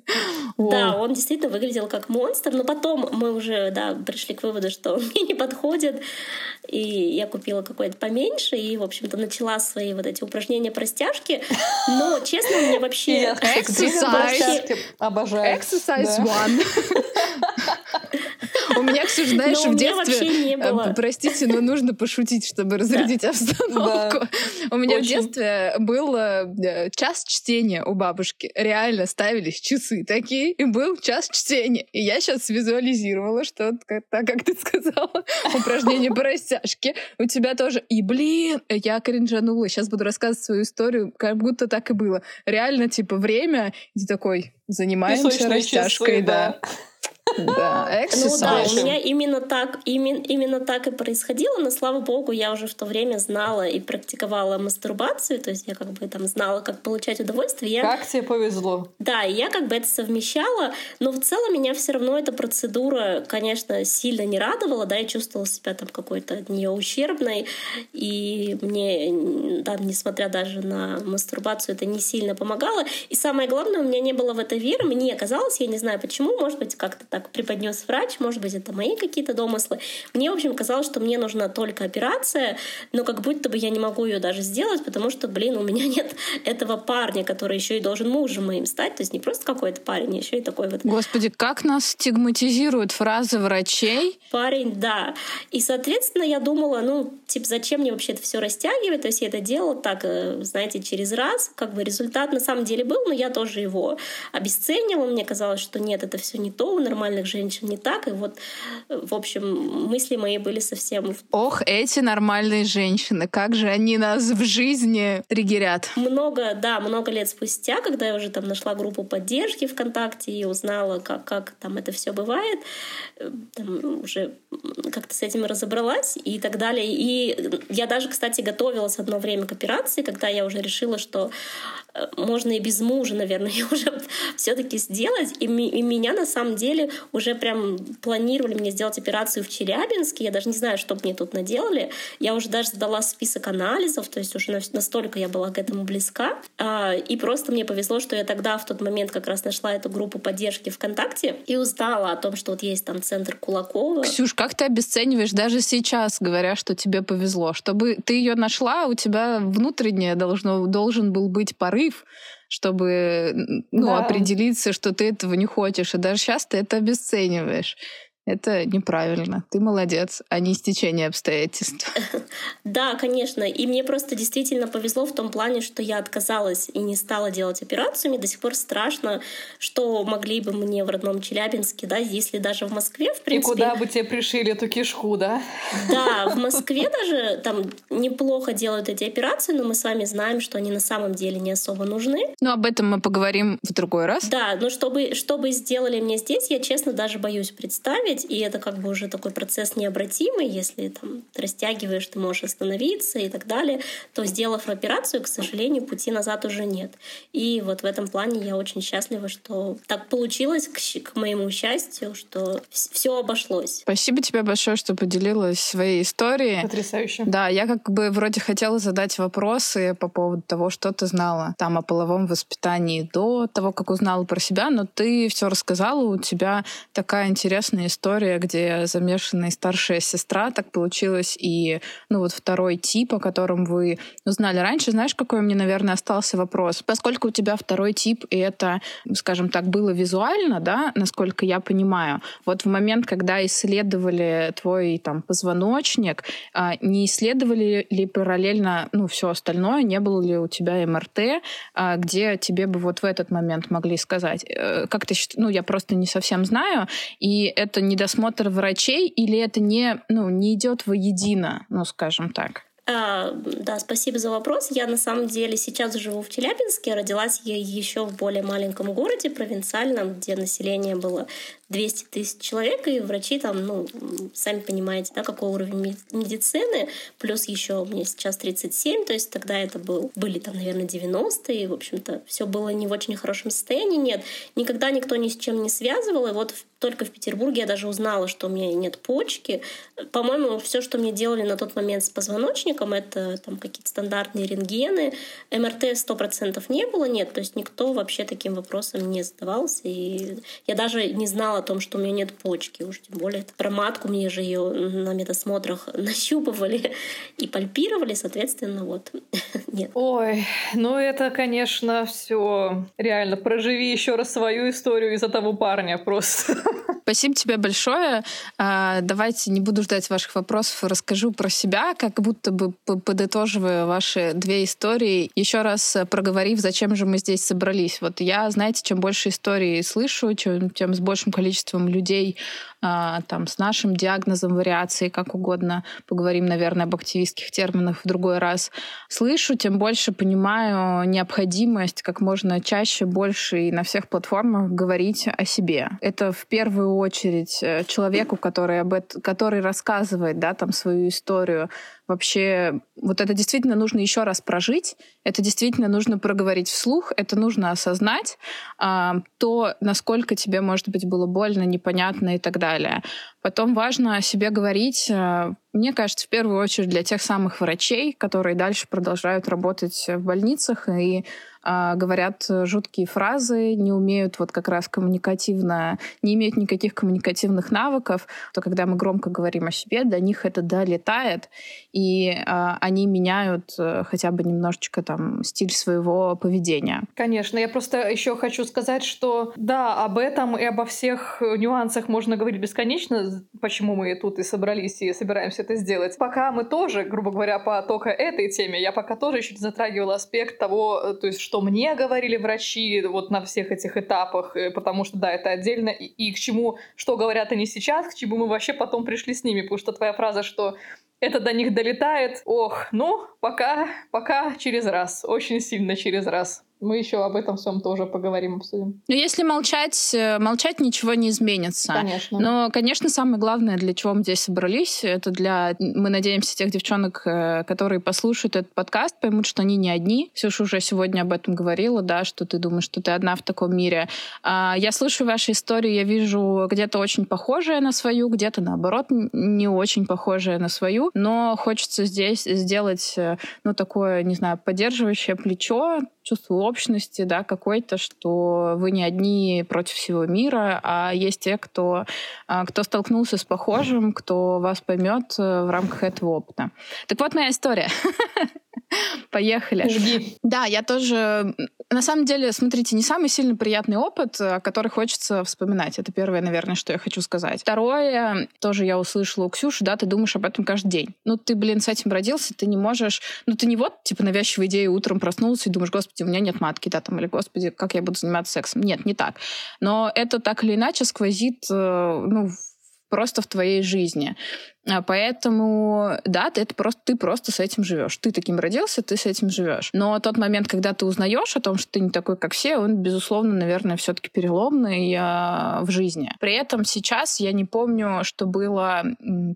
Да, он действительно выглядел как монстр, но потом мы уже да, пришли к выводу, что мне не подходит, и я купила какой-то поменьше, и, в общем-то, начала свои вот эти упражнения по растяжке. Но, честно, мне вообще... Exercise. Обожаю. Exercise one. У меня, Ксюша, знаешь, в детстве... Э, простите, но нужно пошутить, чтобы разрядить обстановку. У меня в детстве был э, час чтения у бабушки. Реально ставились часы такие, и был час чтения. И я сейчас визуализировала, что так, как ты сказала, упражнение по растяжке. У тебя тоже. И, блин, я кринжанула. Сейчас буду рассказывать свою историю, как будто так и было. Реально, типа, время, и такой, занимаемся растяжкой, да. Да, Ну да, у меня именно так, именно, именно так и происходило, но слава богу, я уже в то время знала и практиковала мастурбацию, то есть я как бы там знала, как получать удовольствие. Я... Как тебе повезло? Да, и я как бы это совмещала, но в целом меня все равно эта процедура, конечно, сильно не радовала, да, я чувствовала себя там какой-то от нее ущербной, и мне, да, несмотря даже на мастурбацию, это не сильно помогало. И самое главное, у меня не было в это веры, мне казалось, я не знаю почему, может быть, как-то так так преподнес врач, может быть, это мои какие-то домыслы. Мне, в общем, казалось, что мне нужна только операция, но как будто бы я не могу ее даже сделать, потому что, блин, у меня нет этого парня, который еще и должен мужем моим стать, то есть не просто какой-то парень, а еще и такой вот. Господи, как нас стигматизируют фразы врачей? Парень, да. И, соответственно, я думала, ну, типа, зачем мне вообще это все растягивать? То есть я это делала так, э, знаете, через раз. Как бы результат на самом деле был, но я тоже его обесценила. Мне казалось, что нет, это все не то, нормально нормальных женщин не так. И вот, в общем, мысли мои были совсем... Ох, эти нормальные женщины, как же они нас в жизни триггерят. Много, да, много лет спустя, когда я уже там нашла группу поддержки ВКонтакте и узнала, как, как там это все бывает, э, там уже как-то с этим разобралась и так далее. И я даже, кстати, готовилась одно время к операции, когда я уже решила, что э, можно и без мужа, наверное, уже все-таки сделать. И, и меня на самом деле уже прям планировали мне сделать операцию в Челябинске. Я даже не знаю, что мне тут наделали. Я уже даже сдала список анализов, то есть уже настолько я была к этому близка. А, и просто мне повезло, что я тогда в тот момент как раз нашла эту группу поддержки ВКонтакте и узнала о том, что вот есть там центр Кулакова. Ксюш, как ты обесцениваешь даже сейчас, говоря, что тебе повезло? Чтобы ты ее нашла, у тебя внутреннее должно, должен был быть порыв, чтобы ну, да. определиться, что ты этого не хочешь. И даже сейчас ты это обесцениваешь. Это неправильно. Ты молодец, а не стечение обстоятельств. Да, конечно. И мне просто действительно повезло в том плане, что я отказалась и не стала делать операцию. Мне до сих пор страшно, что могли бы мне в родном Челябинске, да, если даже в Москве, в принципе... И куда бы тебе пришили эту кишку, да? Да, в Москве даже там неплохо делают эти операции, но мы с вами знаем, что они на самом деле не особо нужны. Но об этом мы поговорим в другой раз. Да, но чтобы, чтобы сделали мне здесь, я, честно, даже боюсь представить, и это как бы уже такой процесс необратимый, если там ты растягиваешь, ты можешь остановиться и так далее, то, сделав операцию, к сожалению, пути назад уже нет. И вот в этом плане я очень счастлива, что так получилось, к, к моему счастью, что все обошлось. Спасибо тебе большое, что поделилась своей историей. Потрясающе. Да, я как бы вроде хотела задать вопросы по поводу того, что ты знала там о половом воспитании до того, как узнала про себя, но ты все рассказала, у тебя такая интересная история, где замешана и старшая сестра, так получилось, и ну вот второй тип, о котором вы узнали раньше. Знаешь, какой меня, наверное, остался вопрос? Поскольку у тебя второй тип, и это, скажем так, было визуально, да, насколько я понимаю, вот в момент, когда исследовали твой там позвоночник, а, не исследовали ли параллельно, ну, все остальное, не было ли у тебя МРТ, а, где тебе бы вот в этот момент могли сказать, э, как ты считаешь, ну, я просто не совсем знаю, и это недосмотр врачей или это не, ну, не идет воедино, ну, скажем так? А, да, спасибо за вопрос. Я на самом деле сейчас живу в Челябинске. Родилась я еще в более маленьком городе, провинциальном, где население было 200 тысяч человек, и врачи там, ну, сами понимаете, да, какой уровень медицины, плюс еще мне сейчас 37, то есть тогда это был, были там, наверное, 90-е, и, в общем-то, все было не в очень хорошем состоянии, нет, никогда никто ни с чем не связывал, и вот только в Петербурге я даже узнала, что у меня нет почки. По-моему, все, что мне делали на тот момент с позвоночником, это там какие-то стандартные рентгены. МРТ 100% не было, нет. То есть никто вообще таким вопросом не задавался. И я даже не знала о том, что у меня нет почки. Уж тем более про матку мне же ее на медосмотрах нащупывали и пальпировали, соответственно, вот нет. Ой, ну это, конечно, все реально. Проживи еще раз свою историю из-за того парня просто. Спасибо тебе большое. А, давайте не буду ждать ваших вопросов, расскажу про себя, как будто бы подытоживая ваши две истории, еще раз проговорив, зачем же мы здесь собрались. Вот я, знаете, чем больше историй слышу, чем, тем с большим количеством людей а, там, с нашим диагнозом вариации, как угодно, поговорим, наверное, об активистских терминах в другой раз, слышу, тем больше понимаю необходимость как можно чаще, больше и на всех платформах говорить о себе. Это в первую очередь э, человеку, который, об этом, который рассказывает да, там, свою историю, вообще вот это действительно нужно еще раз прожить, это действительно нужно проговорить вслух, это нужно осознать, а, то, насколько тебе, может быть, было больно, непонятно и так далее. eller Потом важно о себе говорить, а, мне кажется, в первую очередь для тех самых врачей, которые дальше продолжают работать в больницах и а, говорят жуткие фразы, не умеют вот как раз коммуникативно, не имеют никаких коммуникативных навыков, то когда мы громко говорим о себе, до них это долетает, и а, они меняют а, хотя бы немножечко там стиль своего поведения. Конечно, я просто еще хочу сказать, что да, об этом и обо всех нюансах можно говорить бесконечно, почему мы тут и собрались и собираемся это сделать. Пока мы тоже, грубо говоря, по только этой теме, я пока тоже еще не затрагивала аспект того, то есть что мне говорили врачи вот на всех этих этапах, э, потому что, да, это отдельно, и, и к чему, что говорят они сейчас, к чему мы вообще потом пришли с ними, потому что твоя фраза, что это до них долетает, ох, ну, пока, пока через раз, очень сильно через раз. Мы еще об этом всем тоже поговорим, обсудим. Ну, если молчать, э, молчать ничего не изменится. Конечно. Но, конечно, самое главное, для чего мы здесь собрались, это для, мы надеемся, тех девчонок, э, которые послушают этот подкаст, поймут, что они не одни. Ксюша уже сегодня об этом говорила, да, что ты думаешь, что ты одна в таком мире. А, я слышу ваши истории, я вижу где-то очень похожее на свою, где-то, наоборот, не очень похожее на свою, но хочется здесь сделать, э, ну, такое, не знаю, поддерживающее плечо, чувство общности, да, какой-то, что вы не одни против всего мира, а есть те, кто, а, кто столкнулся с похожим, кто вас поймет э, в рамках этого опыта. Так вот моя история. Поехали. Жги. Да, я тоже на самом деле, смотрите, не самый сильно приятный опыт, э, который хочется вспоминать. Это первое, наверное, что я хочу сказать. Второе, тоже я услышала у Ксюши, да, ты думаешь об этом каждый день. Ну, ты, блин, с этим родился, ты не можешь... Ну, ты не вот, типа, навязчивая идея утром проснулся и думаешь, господи, у меня нет матки, да, там, или, господи, как я буду заниматься сексом. Нет, не так. Но это так или иначе сквозит, э, ну, просто в твоей жизни. А, поэтому, да, ты это просто, ты просто с этим живешь. Ты таким родился, ты с этим живешь. Но тот момент, когда ты узнаешь о том, что ты не такой, как все, он, безусловно, наверное, все-таки переломный э, в жизни. При этом сейчас я не помню, что было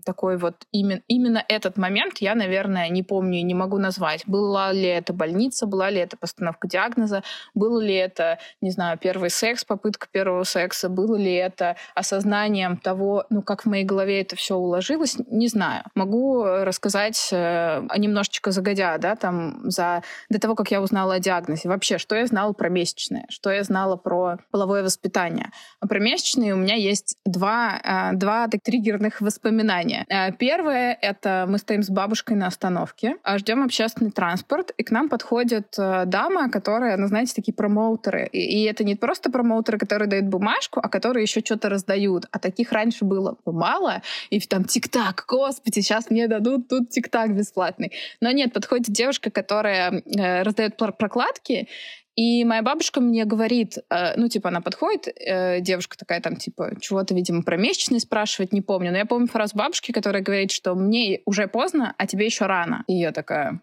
такой вот именно, именно этот момент, я, наверное, не помню и не могу назвать. Была ли это больница, была ли это постановка диагноза, было ли это, не знаю, первый секс, попытка первого секса, было ли это осознанием того, ну, как в моей голове это все уложилось, не знаю. Могу рассказать э, немножечко загодя, да, там, за, до того, как я узнала о диагнозе. Вообще, что я знала про месячные, что я знала про половое воспитание. А про месячные у меня есть два, э, два так, триггерных воспоминания. Э, первое — это мы стоим с бабушкой на остановке, а ждем общественный транспорт, и к нам подходит дама, которая, ну, знаете, такие промоутеры. И, и это не просто промоутеры, которые дают бумажку, а которые еще что-то раздают. А таких раньше было мало, и там тик-так тик-так, господи, сейчас мне дадут тут тик-так бесплатный. Но нет, подходит девушка, которая э, раздает прокладки, и моя бабушка мне говорит, э, ну, типа, она подходит, э, девушка такая там, типа, чего-то, видимо, про месячные спрашивать, не помню. Но я помню фразу бабушки, которая говорит, что мне уже поздно, а тебе еще рано. И я такая,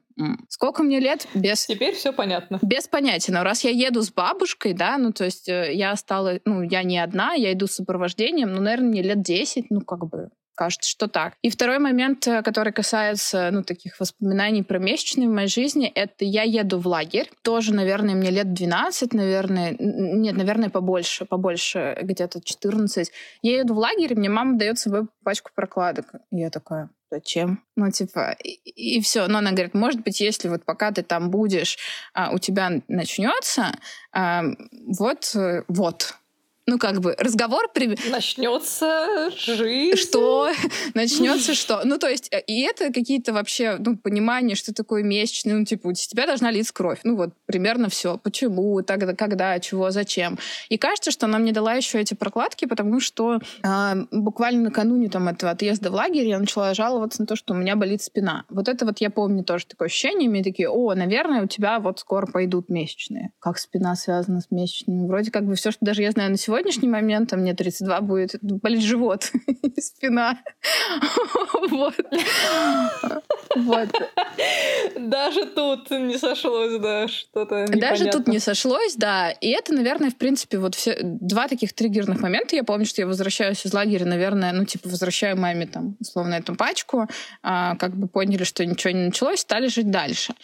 Сколько мне лет? Без... Теперь все понятно. Без понятия. Но раз я еду с бабушкой, да, ну, то есть э, я стала, ну, я не одна, я иду с сопровождением, ну, наверное, мне лет 10, ну, как бы, Кажется, что так. И второй момент, э, который касается, ну, таких воспоминаний про месячные в моей жизни, это я еду в лагерь. Тоже, наверное, мне лет 12, наверное, нет, наверное, побольше, побольше, где-то 14. Я еду в лагерь, и мне мама дает с собой пачку прокладок. И я такая, зачем? Ну, типа, и, и все. Но она говорит, может быть, если вот пока ты там будешь, а, у тебя начнется, а, вот, э, вот, ну, как бы, разговор... При... Начнется жизнь. Что? Начнется что? Ну, то есть, э, и это какие-то вообще, ну, понимание, что такое месячный, ну, типа, у тебя должна литься кровь. Ну, вот, примерно все. Почему, тогда, когда, чего, зачем. И кажется, что она мне дала еще эти прокладки, потому что э, буквально накануне там этого отъезда в лагерь я начала жаловаться на то, что у меня болит спина. Вот это вот я помню тоже такое ощущение, мне такие, о, наверное, у тебя вот скоро пойдут месячные. Как спина связана с месячными? Вроде как бы все, что даже я знаю на сегодня, сегодняшний момент, а мне 32 будет, болеть живот и спина. Вот. Вот. Даже тут не сошлось, да, что-то Даже тут не сошлось, да. И это, наверное, в принципе, вот все два таких триггерных момента. Я помню, что я возвращаюсь из лагеря, наверное, ну, типа, возвращаю маме там, условно, эту пачку, а, как бы поняли, что ничего не началось, стали жить дальше.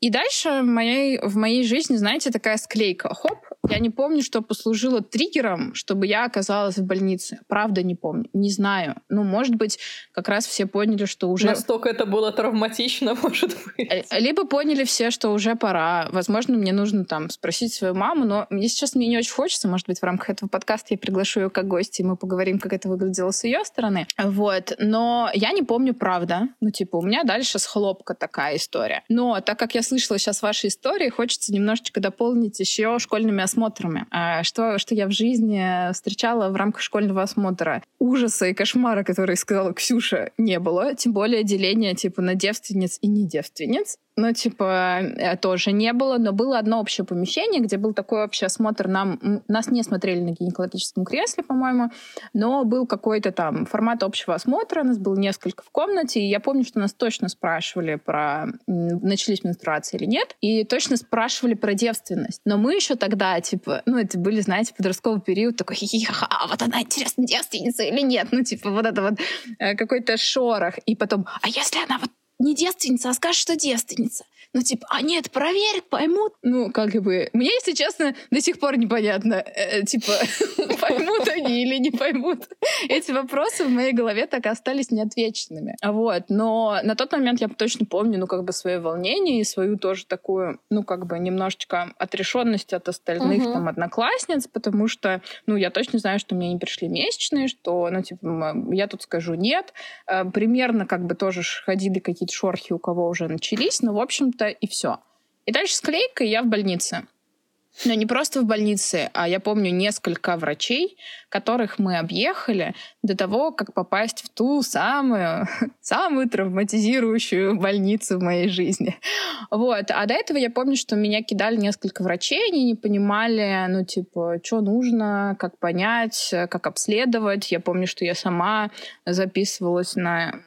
И дальше в моей, в моей жизни, знаете, такая склейка. Хоп, я не помню, что послужило триггером, чтобы я оказалась в больнице. Правда не помню. Не знаю. Ну, может быть, как раз все поняли, что уже... Настолько это было травматично, может быть. Э, либо поняли все, что уже пора. Возможно, мне нужно там спросить свою маму, но если сейчас мне не очень хочется, может быть, в рамках этого подкаста я приглашу ее как гости, и мы поговорим, как это выглядело с ее стороны. Вот. Но я не помню, правда. Ну, типа, у меня дальше с хлопка такая история. Но так как я слышала сейчас ваши истории, хочется немножечко дополнить еще школьными осмотрами. А что, что я в жизни встречала в рамках школьного осмотра. Ужаса и кошмара, которые сказала Ксюша, не было. Тем более деления типа на девственниц и не девственниц. Ну, типа, э, тоже не было, но было одно общее помещение, где был такой общий осмотр. Нам, нас не смотрели на гинекологическом кресле, по-моему, но был какой-то там формат общего осмотра, нас было несколько в комнате, и я помню, что нас точно спрашивали про начались менструации или нет, и точно спрашивали про девственность. Но мы еще тогда, типа, ну, это были, знаете, подростковый период, такой, хи-хи-ха, вот она, интересно, девственница или нет? Ну, типа, вот это вот э, какой-то шорох. И потом, а если она вот не девственница, а скажет, что девственница. Ну, типа, а нет, проверят, поймут. Ну, как бы, мне, если честно, до сих пор непонятно, э, типа, поймут они или не поймут. Эти вопросы в моей голове так и остались неотвеченными. Вот, но на тот момент я точно помню, ну, как бы, свое волнение и свою тоже такую, ну, как бы, немножечко отрешенность от остальных угу. там одноклассниц, потому что, ну, я точно знаю, что мне не пришли месячные, что, ну, типа, я тут скажу нет. Э, примерно, как бы, тоже ходили какие-то шорхи, у кого уже начались, но, в общем-то, и все. И дальше склейка, и я в больнице. Но не просто в больнице, а я помню несколько врачей, которых мы объехали до того, как попасть в ту самую, самую травматизирующую больницу в моей жизни. Вот. А до этого я помню, что меня кидали несколько врачей, они не понимали, ну, типа, что нужно, как понять, как обследовать. Я помню, что я сама записывалась на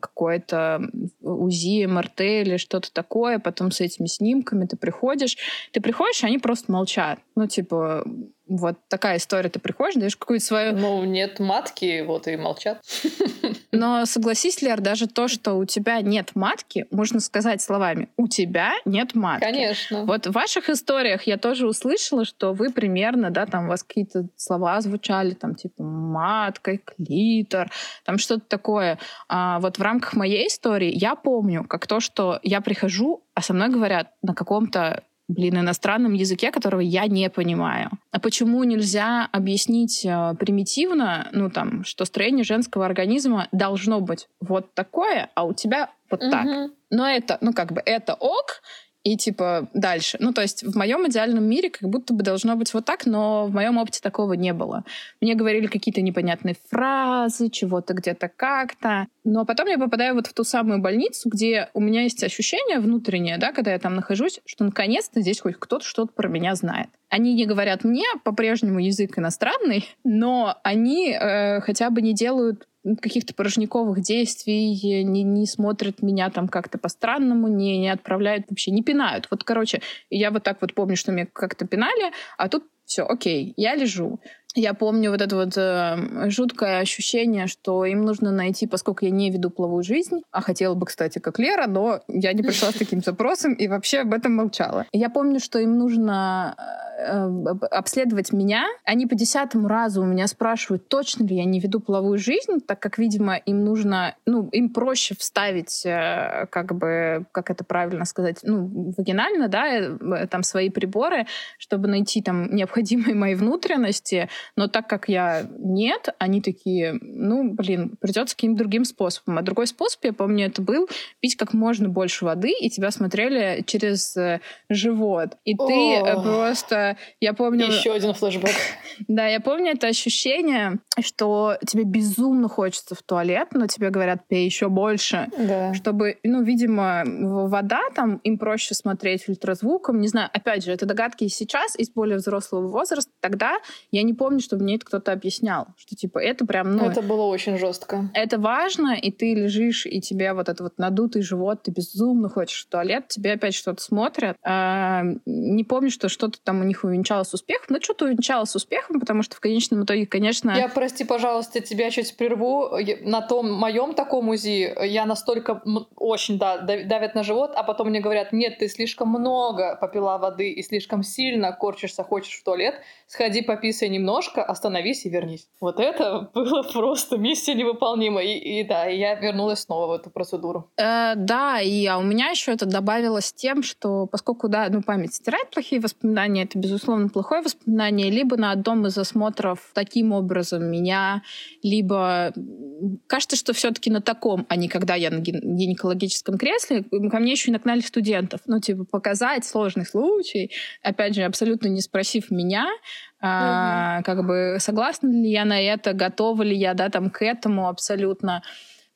какое-то УЗИ, МРТ или что-то такое, потом с этими снимками ты приходишь, ты приходишь, они просто молчат. Ну, типа, вот такая история. Ты приходишь, даешь какую-то свою... Ну, нет матки, вот и молчат. Но согласись, Лер, даже то, что у тебя нет матки, можно сказать словами, у тебя нет матки. Конечно. Вот в ваших историях я тоже услышала, что вы примерно, да, там у вас какие-то слова звучали, там типа матка, клитор, там что-то такое. А вот в рамках моей истории я помню, как то, что я прихожу, а со мной говорят на каком-то блин, иностранном языке, которого я не понимаю. А почему нельзя объяснить э, примитивно, ну там, что строение женского организма должно быть вот такое, а у тебя вот так. Но это, ну как бы это ок, и типа дальше. Ну, то есть в моем идеальном мире как будто бы должно быть вот так, но в моем опыте такого не было. Мне говорили какие-то непонятные фразы, чего-то где-то как-то. Но потом я попадаю вот в ту самую больницу, где у меня есть ощущение внутреннее, да, когда я там нахожусь, что наконец-то здесь хоть кто-то что-то про меня знает. Они не говорят мне по-прежнему язык иностранный, но они э, хотя бы не делают каких-то порожниковых действий, не, не смотрят меня там как-то по-странному, не, не отправляют вообще, не пинают. Вот, короче, я вот так вот помню, что меня как-то пинали, а тут все, окей, я лежу. Я помню вот это вот э, жуткое ощущение, что им нужно найти, поскольку я не веду половую жизнь, а хотела бы, кстати, как Лера, но я не пришла с таким запросом и вообще об этом молчала. Я помню, что им нужно э, обследовать меня. Они по десятому разу у меня спрашивают, точно ли я не веду половую жизнь, так как, видимо, им нужно, ну, им проще вставить, э, как бы, как это правильно сказать, ну, вагинально, да, э, там свои приборы, чтобы найти там необходимые мои внутренности, но так как я нет, они такие, ну, блин, придется каким-то другим способом. А другой способ, я помню, это был пить как можно больше воды, и тебя смотрели через э, живот. И ты э, просто, я помню... Еще один флешбэк. Да, я помню это ощущение, что тебе безумно хочется в туалет, но тебе говорят, пей еще больше. Да. Чтобы, ну, видимо, вода там, им проще смотреть ультразвуком. Не знаю, опять же, это догадки сейчас, из более взрослого возраста. Тогда я не помню, помню, чтобы мне это кто-то объяснял, что типа это прям, ну... Это было очень жестко. Это важно, и ты лежишь, и тебе вот этот вот надутый живот, ты безумно хочешь в туалет, тебе опять что-то смотрят. А, не помню, что что-то там у них увенчалось успехом, но что-то увенчалось успехом, потому что в конечном итоге, конечно... Я, прости, пожалуйста, тебя чуть прерву. На том моем таком УЗИ я настолько очень, да, давят на живот, а потом мне говорят, нет, ты слишком много попила воды и слишком сильно корчишься, хочешь в туалет, сходи пописай немного, немножко, остановись и вернись. Вот это было просто миссия невыполнима. И, и да, и я вернулась снова в эту процедуру. Э, да, и а у меня еще это добавилось тем, что поскольку, да, ну, память стирает плохие воспоминания, это, безусловно, плохое воспоминание, либо на одном из осмотров таким образом меня, либо кажется, что все-таки на таком, а не когда я на гинекологическом кресле, ко мне еще и нагнали студентов. Ну, типа, показать сложный случай, опять же, абсолютно не спросив меня, а, как бы согласна ли я на это, готова ли я, да, там к этому абсолютно.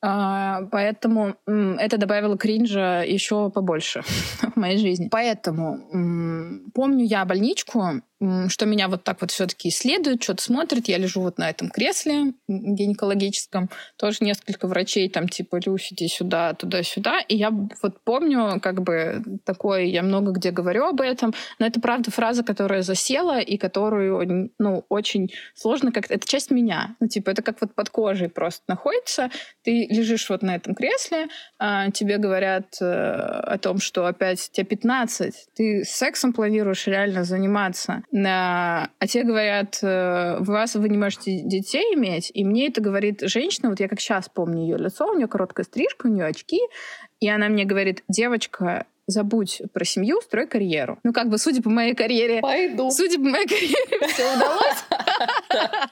А, поэтому это добавило кринжа еще побольше в моей жизни. Поэтому помню я больничку, что меня вот так вот все-таки исследуют, что-то смотрят. Я лежу вот на этом кресле гинекологическом. Тоже несколько врачей там типа, Люся, иди сюда, туда-сюда. И я вот помню как бы такое, я много где говорю об этом, но это правда фраза, которая засела и которую, ну, очень сложно как-то... Это часть меня. Ну, типа, это как вот под кожей просто находится. Ты лежишь вот на этом кресле, а тебе говорят э, о том, что опять тебе 15, ты сексом планируешь реально заниматься а те говорят, э, вас вы не можете детей иметь, и мне это говорит женщина, вот я как сейчас помню ее лицо, у нее короткая стрижка, у нее очки, и она мне говорит, девочка, забудь про семью, строй карьеру. Ну, как бы, судя по моей карьере... Пойду. Судя по моей карьере, все удалось.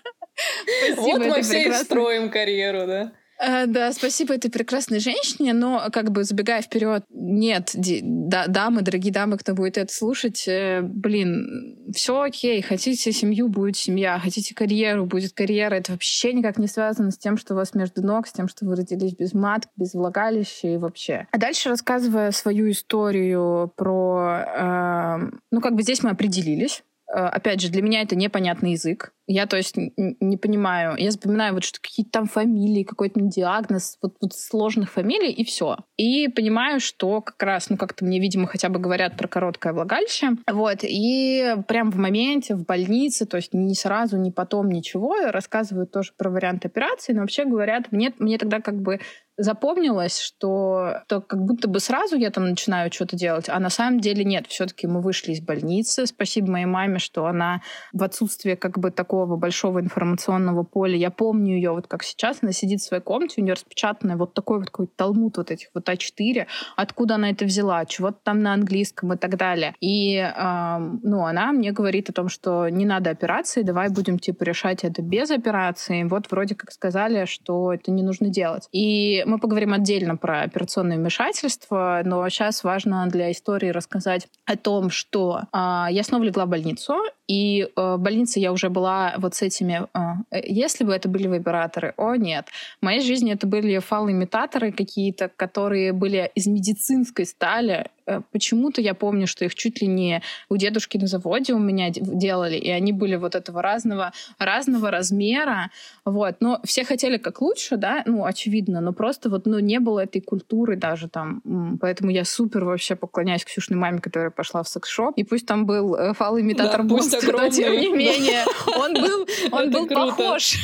Вот мы все и строим карьеру, да? Э, да, спасибо этой прекрасной женщине, но как бы забегая вперед, нет, да, дамы, дорогие дамы, кто будет это слушать, э, блин, все окей, хотите семью, будет семья, хотите карьеру, будет карьера, это вообще никак не связано с тем, что у вас между ног, с тем, что вы родились без матки, без влагалища и вообще. А дальше рассказывая свою историю про, э, ну как бы здесь мы определились, опять же, для меня это непонятный язык. Я, то есть, не понимаю. Я запоминаю вот что какие-то там фамилии, какой-то диагноз, вот, вот сложных фамилий, и все. И понимаю, что как раз, ну, как-то мне, видимо, хотя бы говорят про короткое влагалище. Вот. И прям в моменте, в больнице, то есть не сразу, не потом, ничего, рассказывают тоже про вариант операции, но вообще говорят, мне, мне тогда как бы запомнилось, что то как будто бы сразу я там начинаю что-то делать, а на самом деле нет. Все-таки мы вышли из больницы. Спасибо моей маме, что она в отсутствие как бы такого такого большого информационного поля. Я помню ее вот как сейчас, она сидит в своей комнате, у нее распечатанная вот такой вот какой-то талмуд вот этих вот А4, откуда она это взяла, чего-то там на английском и так далее. И, э, ну, она мне говорит о том, что не надо операции, давай будем, типа, решать это без операции. Вот вроде как сказали, что это не нужно делать. И мы поговорим отдельно про операционное вмешательство, но сейчас важно для истории рассказать о том, что э, я снова легла в больницу, и э, в больнице я уже была вот с этими... Э, если бы это были вибраторы, о нет. В моей жизни это были фалоимитаторы какие-то, которые были из медицинской стали, Э, почему-то я помню, что их чуть ли не у дедушки на заводе у меня делали, и они были вот этого разного, разного размера, вот. Но все хотели как лучше, да, ну, очевидно, но просто вот, ну, не было этой культуры даже там, поэтому я супер вообще поклоняюсь Ксюшной маме, которая пошла в секс-шоп, и пусть там был э, фал-имитатор да, Буст, но тем не менее, он был, он был похож,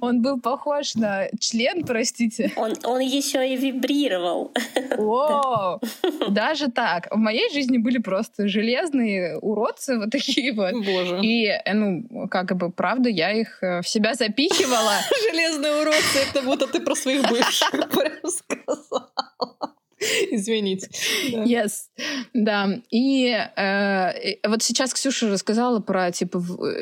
он был похож на член, простите. Он, он еще и вибрировал. О, даже так. В моей жизни были просто железные уродцы вот такие вот. Боже. И, э, ну, как бы, правда, я их э, в себя запихивала. Железные уродцы, это будто ты про своих бывших прям сказала. Извините. Да. Yes, да. И э, вот сейчас Ксюша рассказала про типа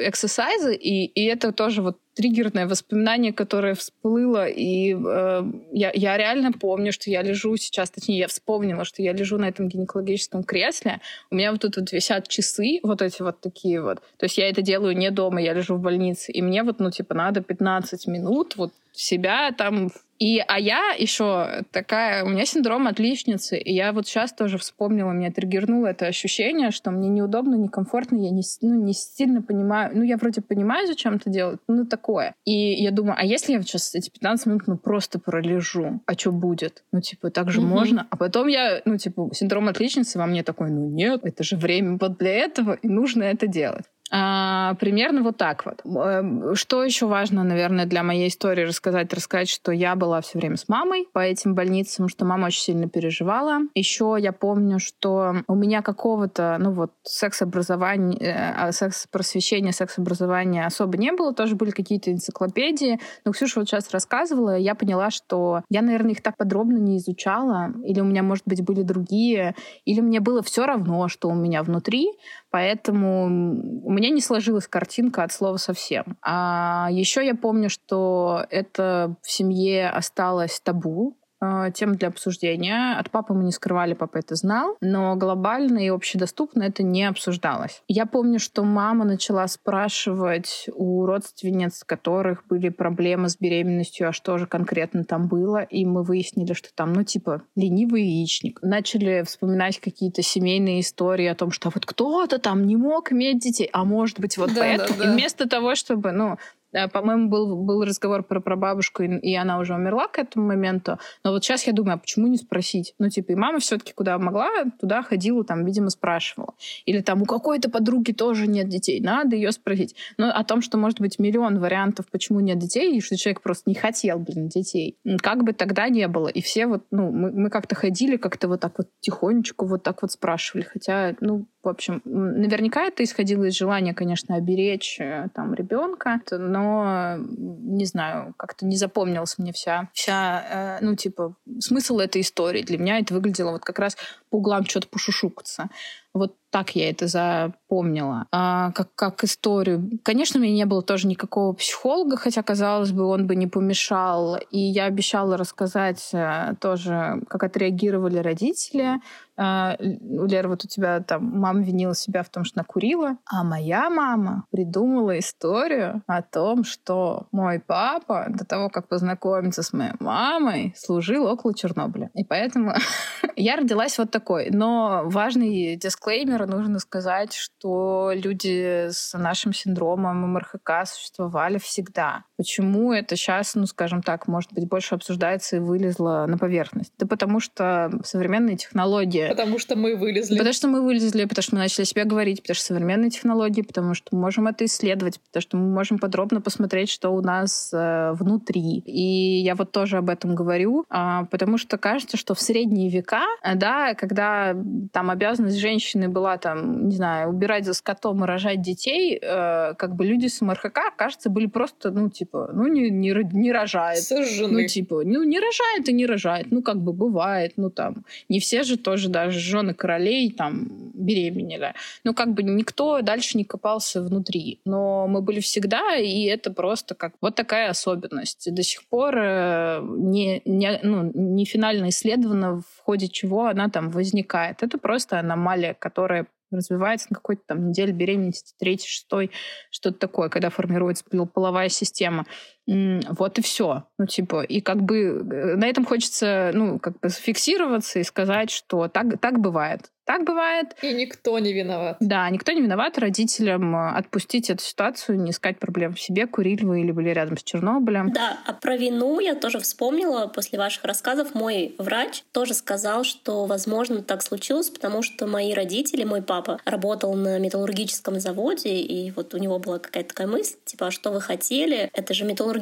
эксерсайзы, и, и это тоже вот триггерное воспоминание, которое всплыло, и э, я, я реально помню, что я лежу сейчас, точнее, я вспомнила, что я лежу на этом гинекологическом кресле, у меня вот тут вот висят часы, вот эти вот такие вот, то есть я это делаю не дома, я лежу в больнице, и мне вот, ну, типа, надо 15 минут вот себя там и, а я еще такая, у меня синдром отличницы, и я вот сейчас тоже вспомнила, меня триггернуло это ощущение, что мне неудобно, некомфортно, я не, ну, не сильно понимаю, ну, я вроде понимаю, зачем это делать, ну, такое. И я думаю, а если я сейчас эти 15 минут, ну, просто пролежу, а что будет? Ну, типа, так же mm-hmm. можно? А потом я, ну, типа, синдром отличницы во мне такой, ну, нет, это же время вот для этого, и нужно это делать. А, примерно вот так вот. Эм, что еще важно, наверное, для моей истории рассказать? Рассказать, что я была все время с мамой по этим больницам, что мама очень сильно переживала. Еще я помню, что у меня какого-то, ну вот, секс-образования, э, а, секс-просвещения, секс-образования особо не было. Тоже были какие-то энциклопедии. Но Ксюша вот сейчас рассказывала, я поняла, что я, наверное, их так подробно не изучала. Или у меня, может быть, были другие. Или мне было все равно, что у меня внутри. Поэтому у меня не сложилась картинка от слова совсем. А еще я помню, что это в семье осталось табу, э, тем для обсуждения. От папы мы не скрывали, папа это знал, но глобально и общедоступно это не обсуждалось. Я помню, что мама начала спрашивать у родственниц, которых были проблемы с беременностью, а что же конкретно там было, и мы выяснили, что там, ну, типа, ленивый яичник. Начали вспоминать какие-то семейные истории о том, что вот кто-то там не мог иметь детей, а может быть вот да, поэтому. Да, да. И вместо того, чтобы, ну, по-моему, был, был разговор про прабабушку, и, и она уже умерла к этому моменту. Но вот сейчас я думаю, а почему не спросить? Ну, типа, и мама все-таки куда могла, туда ходила, там, видимо, спрашивала. Или там у какой-то подруги тоже нет детей, надо ее спросить. Но о том, что может быть миллион вариантов, почему нет детей, и что человек просто не хотел, блин, детей. Как бы тогда не было. И все вот, ну, мы, мы как-то ходили, как-то вот так вот тихонечку вот так вот спрашивали. Хотя, ну, в общем, наверняка это исходило из желания, конечно, оберечь э, там ребенка, но не знаю, как-то не запомнилась мне вся, вся, э, ну типа смысл этой истории. Для меня это выглядело вот как раз по углам что-то пошушукаться. Вот так я это запомнила, а, как, как историю. Конечно, у меня не было тоже никакого психолога, хотя, казалось бы, он бы не помешал. И я обещала рассказать э, тоже, как отреагировали родители. А, Лера, вот у тебя там мама винила себя в том, что накурила, а моя мама придумала историю о том, что мой папа до того, как познакомиться с моей мамой, служил около Чернобыля. И поэтому я родилась вот такой. Но важный дисклеймер нужно сказать, что люди с нашим синдромом МРХК существовали всегда. Почему это сейчас, ну, скажем так, может быть, больше обсуждается и вылезло на поверхность? Да потому что современные технологии... Потому что мы вылезли. Потому что мы вылезли, потому что мы начали о себе говорить, потому что современные технологии, потому что мы можем это исследовать, потому что мы можем подробно посмотреть, что у нас э, внутри. И я вот тоже об этом говорю, э, потому что кажется, что в средние века, э, да, когда там обязанность женщины была там, не знаю, убирать за скотом и рожать детей, э, как бы люди с МРХК, кажется, были просто, ну, типа, ну, не, не, не рожает. Сожжены. Ну, типа, ну, не рожает и не рожает. Ну, как бы бывает, ну, там, не все же тоже даже жены королей там беременели. Ну, как бы никто дальше не копался внутри. Но мы были всегда, и это просто как вот такая особенность. До сих пор э, не, не, ну, не финально исследовано, в ходе чего она там возникает. Это просто аномалия, которая развивается на какой-то там неделе беременности, третий, шестой, что-то такое, когда формируется половая система. Вот и все. Ну, типа, и как бы э, на этом хочется, ну, как бы зафиксироваться и сказать, что так, так бывает. Так бывает. И никто не виноват. Да, никто не виноват. Родителям э, отпустить эту ситуацию, не искать проблем в себе, курили вы или были рядом с Чернобылем. Да, а про вину я тоже вспомнила после ваших рассказов. Мой врач тоже сказал, что, возможно, так случилось, потому что мои родители, мой папа работал на металлургическом заводе, и вот у него была какая-то такая мысль, типа, а что вы хотели? Это же металлургический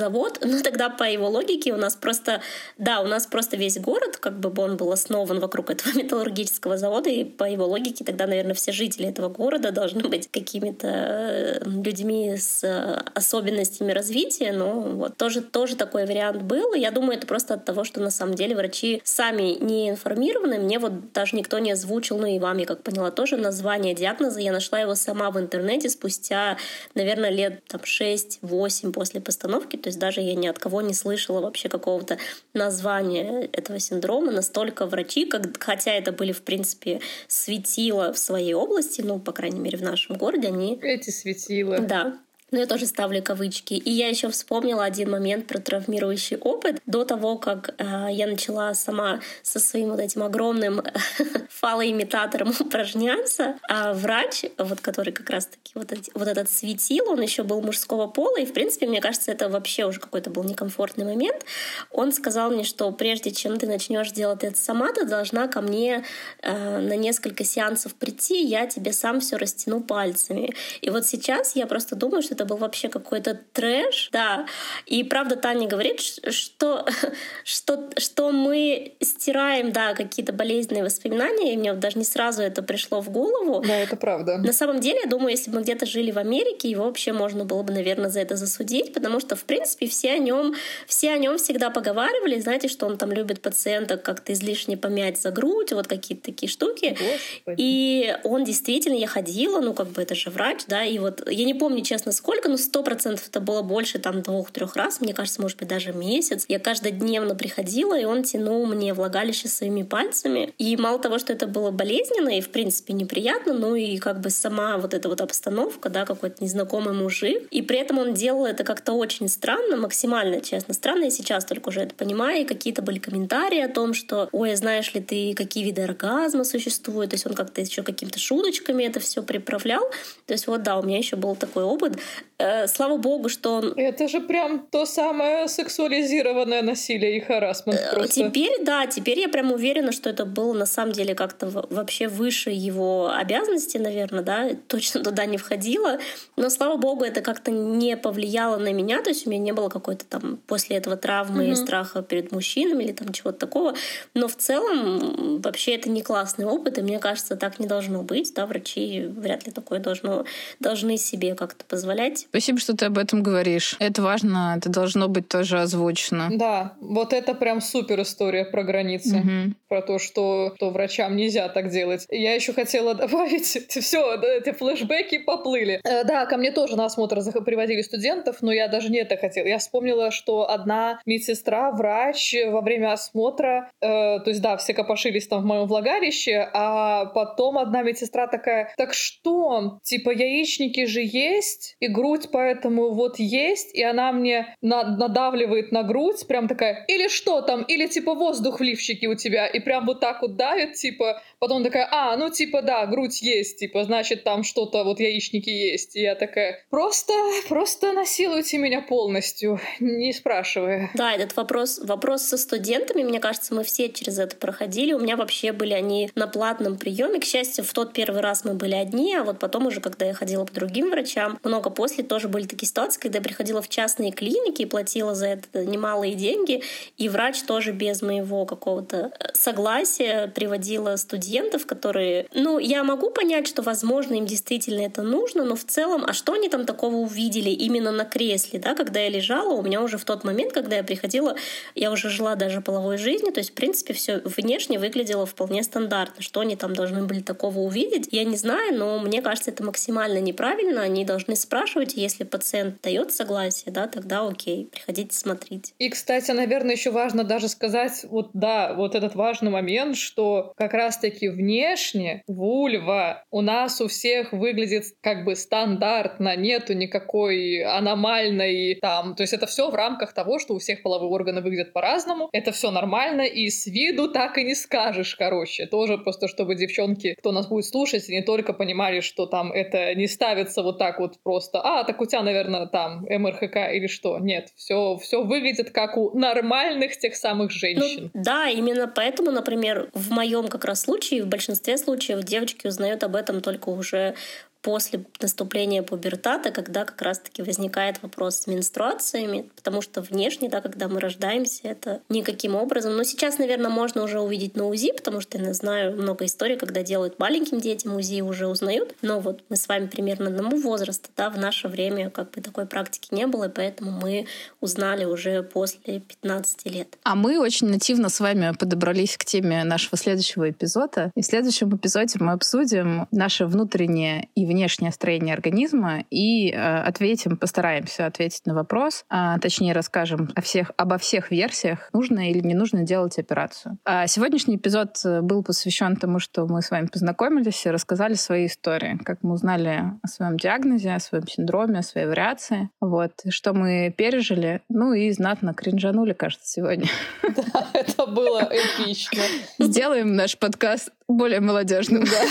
завод. Ну, тогда по его логике у нас просто, да, у нас просто весь город, как бы он был основан вокруг этого металлургического завода, и по его логике тогда, наверное, все жители этого города должны быть какими-то э, людьми с э, особенностями развития. Но вот тоже, тоже такой вариант был. Я думаю, это просто от того, что на самом деле врачи сами не информированы. Мне вот даже никто не озвучил, ну и вам, я как поняла, тоже название диагноза. Я нашла его сама в интернете спустя, наверное, лет там 6-8 после постановки. То есть даже я ни от кого не слышала вообще какого-то названия этого синдрома. Настолько врачи, как, хотя это были, в принципе, светила в своей области, ну, по крайней мере, в нашем городе, они... Эти светила. Да, но я тоже ставлю кавычки. И я еще вспомнила один момент про травмирующий опыт. До того, как э, я начала сама со своим вот этим огромным фалоимитатором упражняться, а врач, вот который как раз-таки вот, вот этот светил, он еще был мужского пола, и в принципе, мне кажется, это вообще уже какой-то был некомфортный момент. Он сказал мне, что прежде чем ты начнешь делать это сама, ты должна ко мне э, на несколько сеансов прийти, я тебе сам все растяну пальцами. И вот сейчас я просто думаю, что это был вообще какой-то трэш, да. И правда Таня говорит, что, что, что мы стираем, да, какие-то болезненные воспоминания, и мне даже не сразу это пришло в голову. Да, это правда. На самом деле, я думаю, если бы мы где-то жили в Америке, его вообще можно было бы, наверное, за это засудить, потому что, в принципе, все о нем, все о нем всегда поговаривали, знаете, что он там любит пациента как-то излишне помять за грудь, вот какие-то такие штуки. Господи. И он действительно, я ходила, ну, как бы это же врач, да, и вот я не помню, честно, сколько сколько, ну, сто процентов это было больше, там, двух-трех раз, мне кажется, может быть, даже месяц. Я каждодневно приходила, и он тянул мне влагалище своими пальцами. И мало того, что это было болезненно и, в принципе, неприятно, ну и как бы сама вот эта вот обстановка, да, какой-то незнакомый мужик. И при этом он делал это как-то очень странно, максимально, честно, странно. Я сейчас только уже это понимаю. И какие-то были комментарии о том, что, ой, знаешь ли ты, какие виды оргазма существуют. То есть он как-то еще какими-то шуточками это все приправлял. То есть вот, да, у меня еще был такой опыт. Э, слава богу, что он... Это же прям то самое сексуализированное насилие и харасмент э, просто. Теперь, да, теперь я прям уверена, что это было на самом деле как-то вообще выше его обязанности, наверное, да, точно туда не входило. Но, слава богу, это как-то не повлияло на меня, то есть у меня не было какой-то там после этого травмы угу. и страха перед мужчинами или там чего-то такого. Но в целом вообще это не классный опыт, и мне кажется, так не должно быть, да, врачи вряд ли такое должно, должны себе как-то позволять позволяйте. Спасибо, что ты об этом говоришь. Это важно, это должно быть тоже озвучено. Да, вот это прям супер история про границы. Мгм. Про то, что, что врачам нельзя так делать. Я еще хотела добавить, все, эти флешбеки поплыли. Э, да, ко мне тоже на осмотр приводили студентов, но я даже не это хотела. Я вспомнила, что одна медсестра, врач во время осмотра, э, то есть да, все копошились там в моем влагалище, а потом одна медсестра такая, так что, типа яичники же есть, и грудь поэтому вот есть, и она мне на- надавливает на грудь, прям такая, или что там, или типа воздух в лифчике у тебя, и прям вот так вот давит, типа, потом такая, а, ну типа да, грудь есть, типа, значит там что-то, вот яичники есть. И я такая, просто, просто насилуйте меня полностью, не спрашивая. Да, этот вопрос, вопрос со студентами, мне кажется, мы все через это проходили. У меня вообще были они на платном приеме. К счастью, в тот первый раз мы были одни, а вот потом уже, когда я ходила по другим врачам, много после тоже были такие ситуации, когда я приходила в частные клиники и платила за это немалые деньги, и врач тоже без моего какого-то э, согласия приводила студентов, которые... Ну, я могу понять, что, возможно, им действительно это нужно, но в целом, а что они там такого увидели именно на кресле, да, когда я лежала, у меня уже в тот момент, когда я приходила, я уже жила даже половой жизнью, то есть, в принципе, все внешне выглядело вполне стандартно. Что они там должны были такого увидеть, я не знаю, но мне кажется, это максимально неправильно. Они должны спрашивать, если пациент дает согласие, да, тогда окей, приходите смотреть. И, кстати, наверное, еще важно даже сказать, вот да, вот этот важный момент, что как раз-таки внешне вульва у нас у всех выглядит как бы стандартно, нету никакой аномальной там, то есть это все в рамках того, что у всех половые органы выглядят по-разному, это все нормально, и с виду так и не скажешь, короче. Тоже просто, чтобы девчонки, кто нас будет слушать, не только понимали, что там это не ставится вот так вот просто, а, так у тебя, наверное, там МРХК или что. Нет, все, все выглядит как у нормальных тех самых женщин. Ну, да, именно поэтому, например, в моем как раз случае, в большинстве случаев девочки узнают об этом только уже после наступления пубертата, когда как раз-таки возникает вопрос с менструациями, потому что внешне, да, когда мы рождаемся, это никаким образом. Но сейчас, наверное, можно уже увидеть на УЗИ, потому что я знаю много историй, когда делают маленьким детям УЗИ, уже узнают. Но вот мы с вами примерно одному возраста, да, в наше время как бы такой практики не было, и поэтому мы узнали уже после 15 лет. А мы очень нативно с вами подобрались к теме нашего следующего эпизода. И в следующем эпизоде мы обсудим наше внутреннее и внешнее строение организма и э, ответим, постараемся ответить на вопрос, а, точнее расскажем о всех, обо всех версиях, нужно или не нужно делать операцию. А сегодняшний эпизод э, был посвящен тому, что мы с вами познакомились и рассказали свои истории, как мы узнали о своем диагнозе, о своем синдроме, о своей вариации, вот, что мы пережили, ну и знатно кринжанули, кажется, сегодня. Да, это было эпично. Сделаем наш подкаст более молодежным. Да.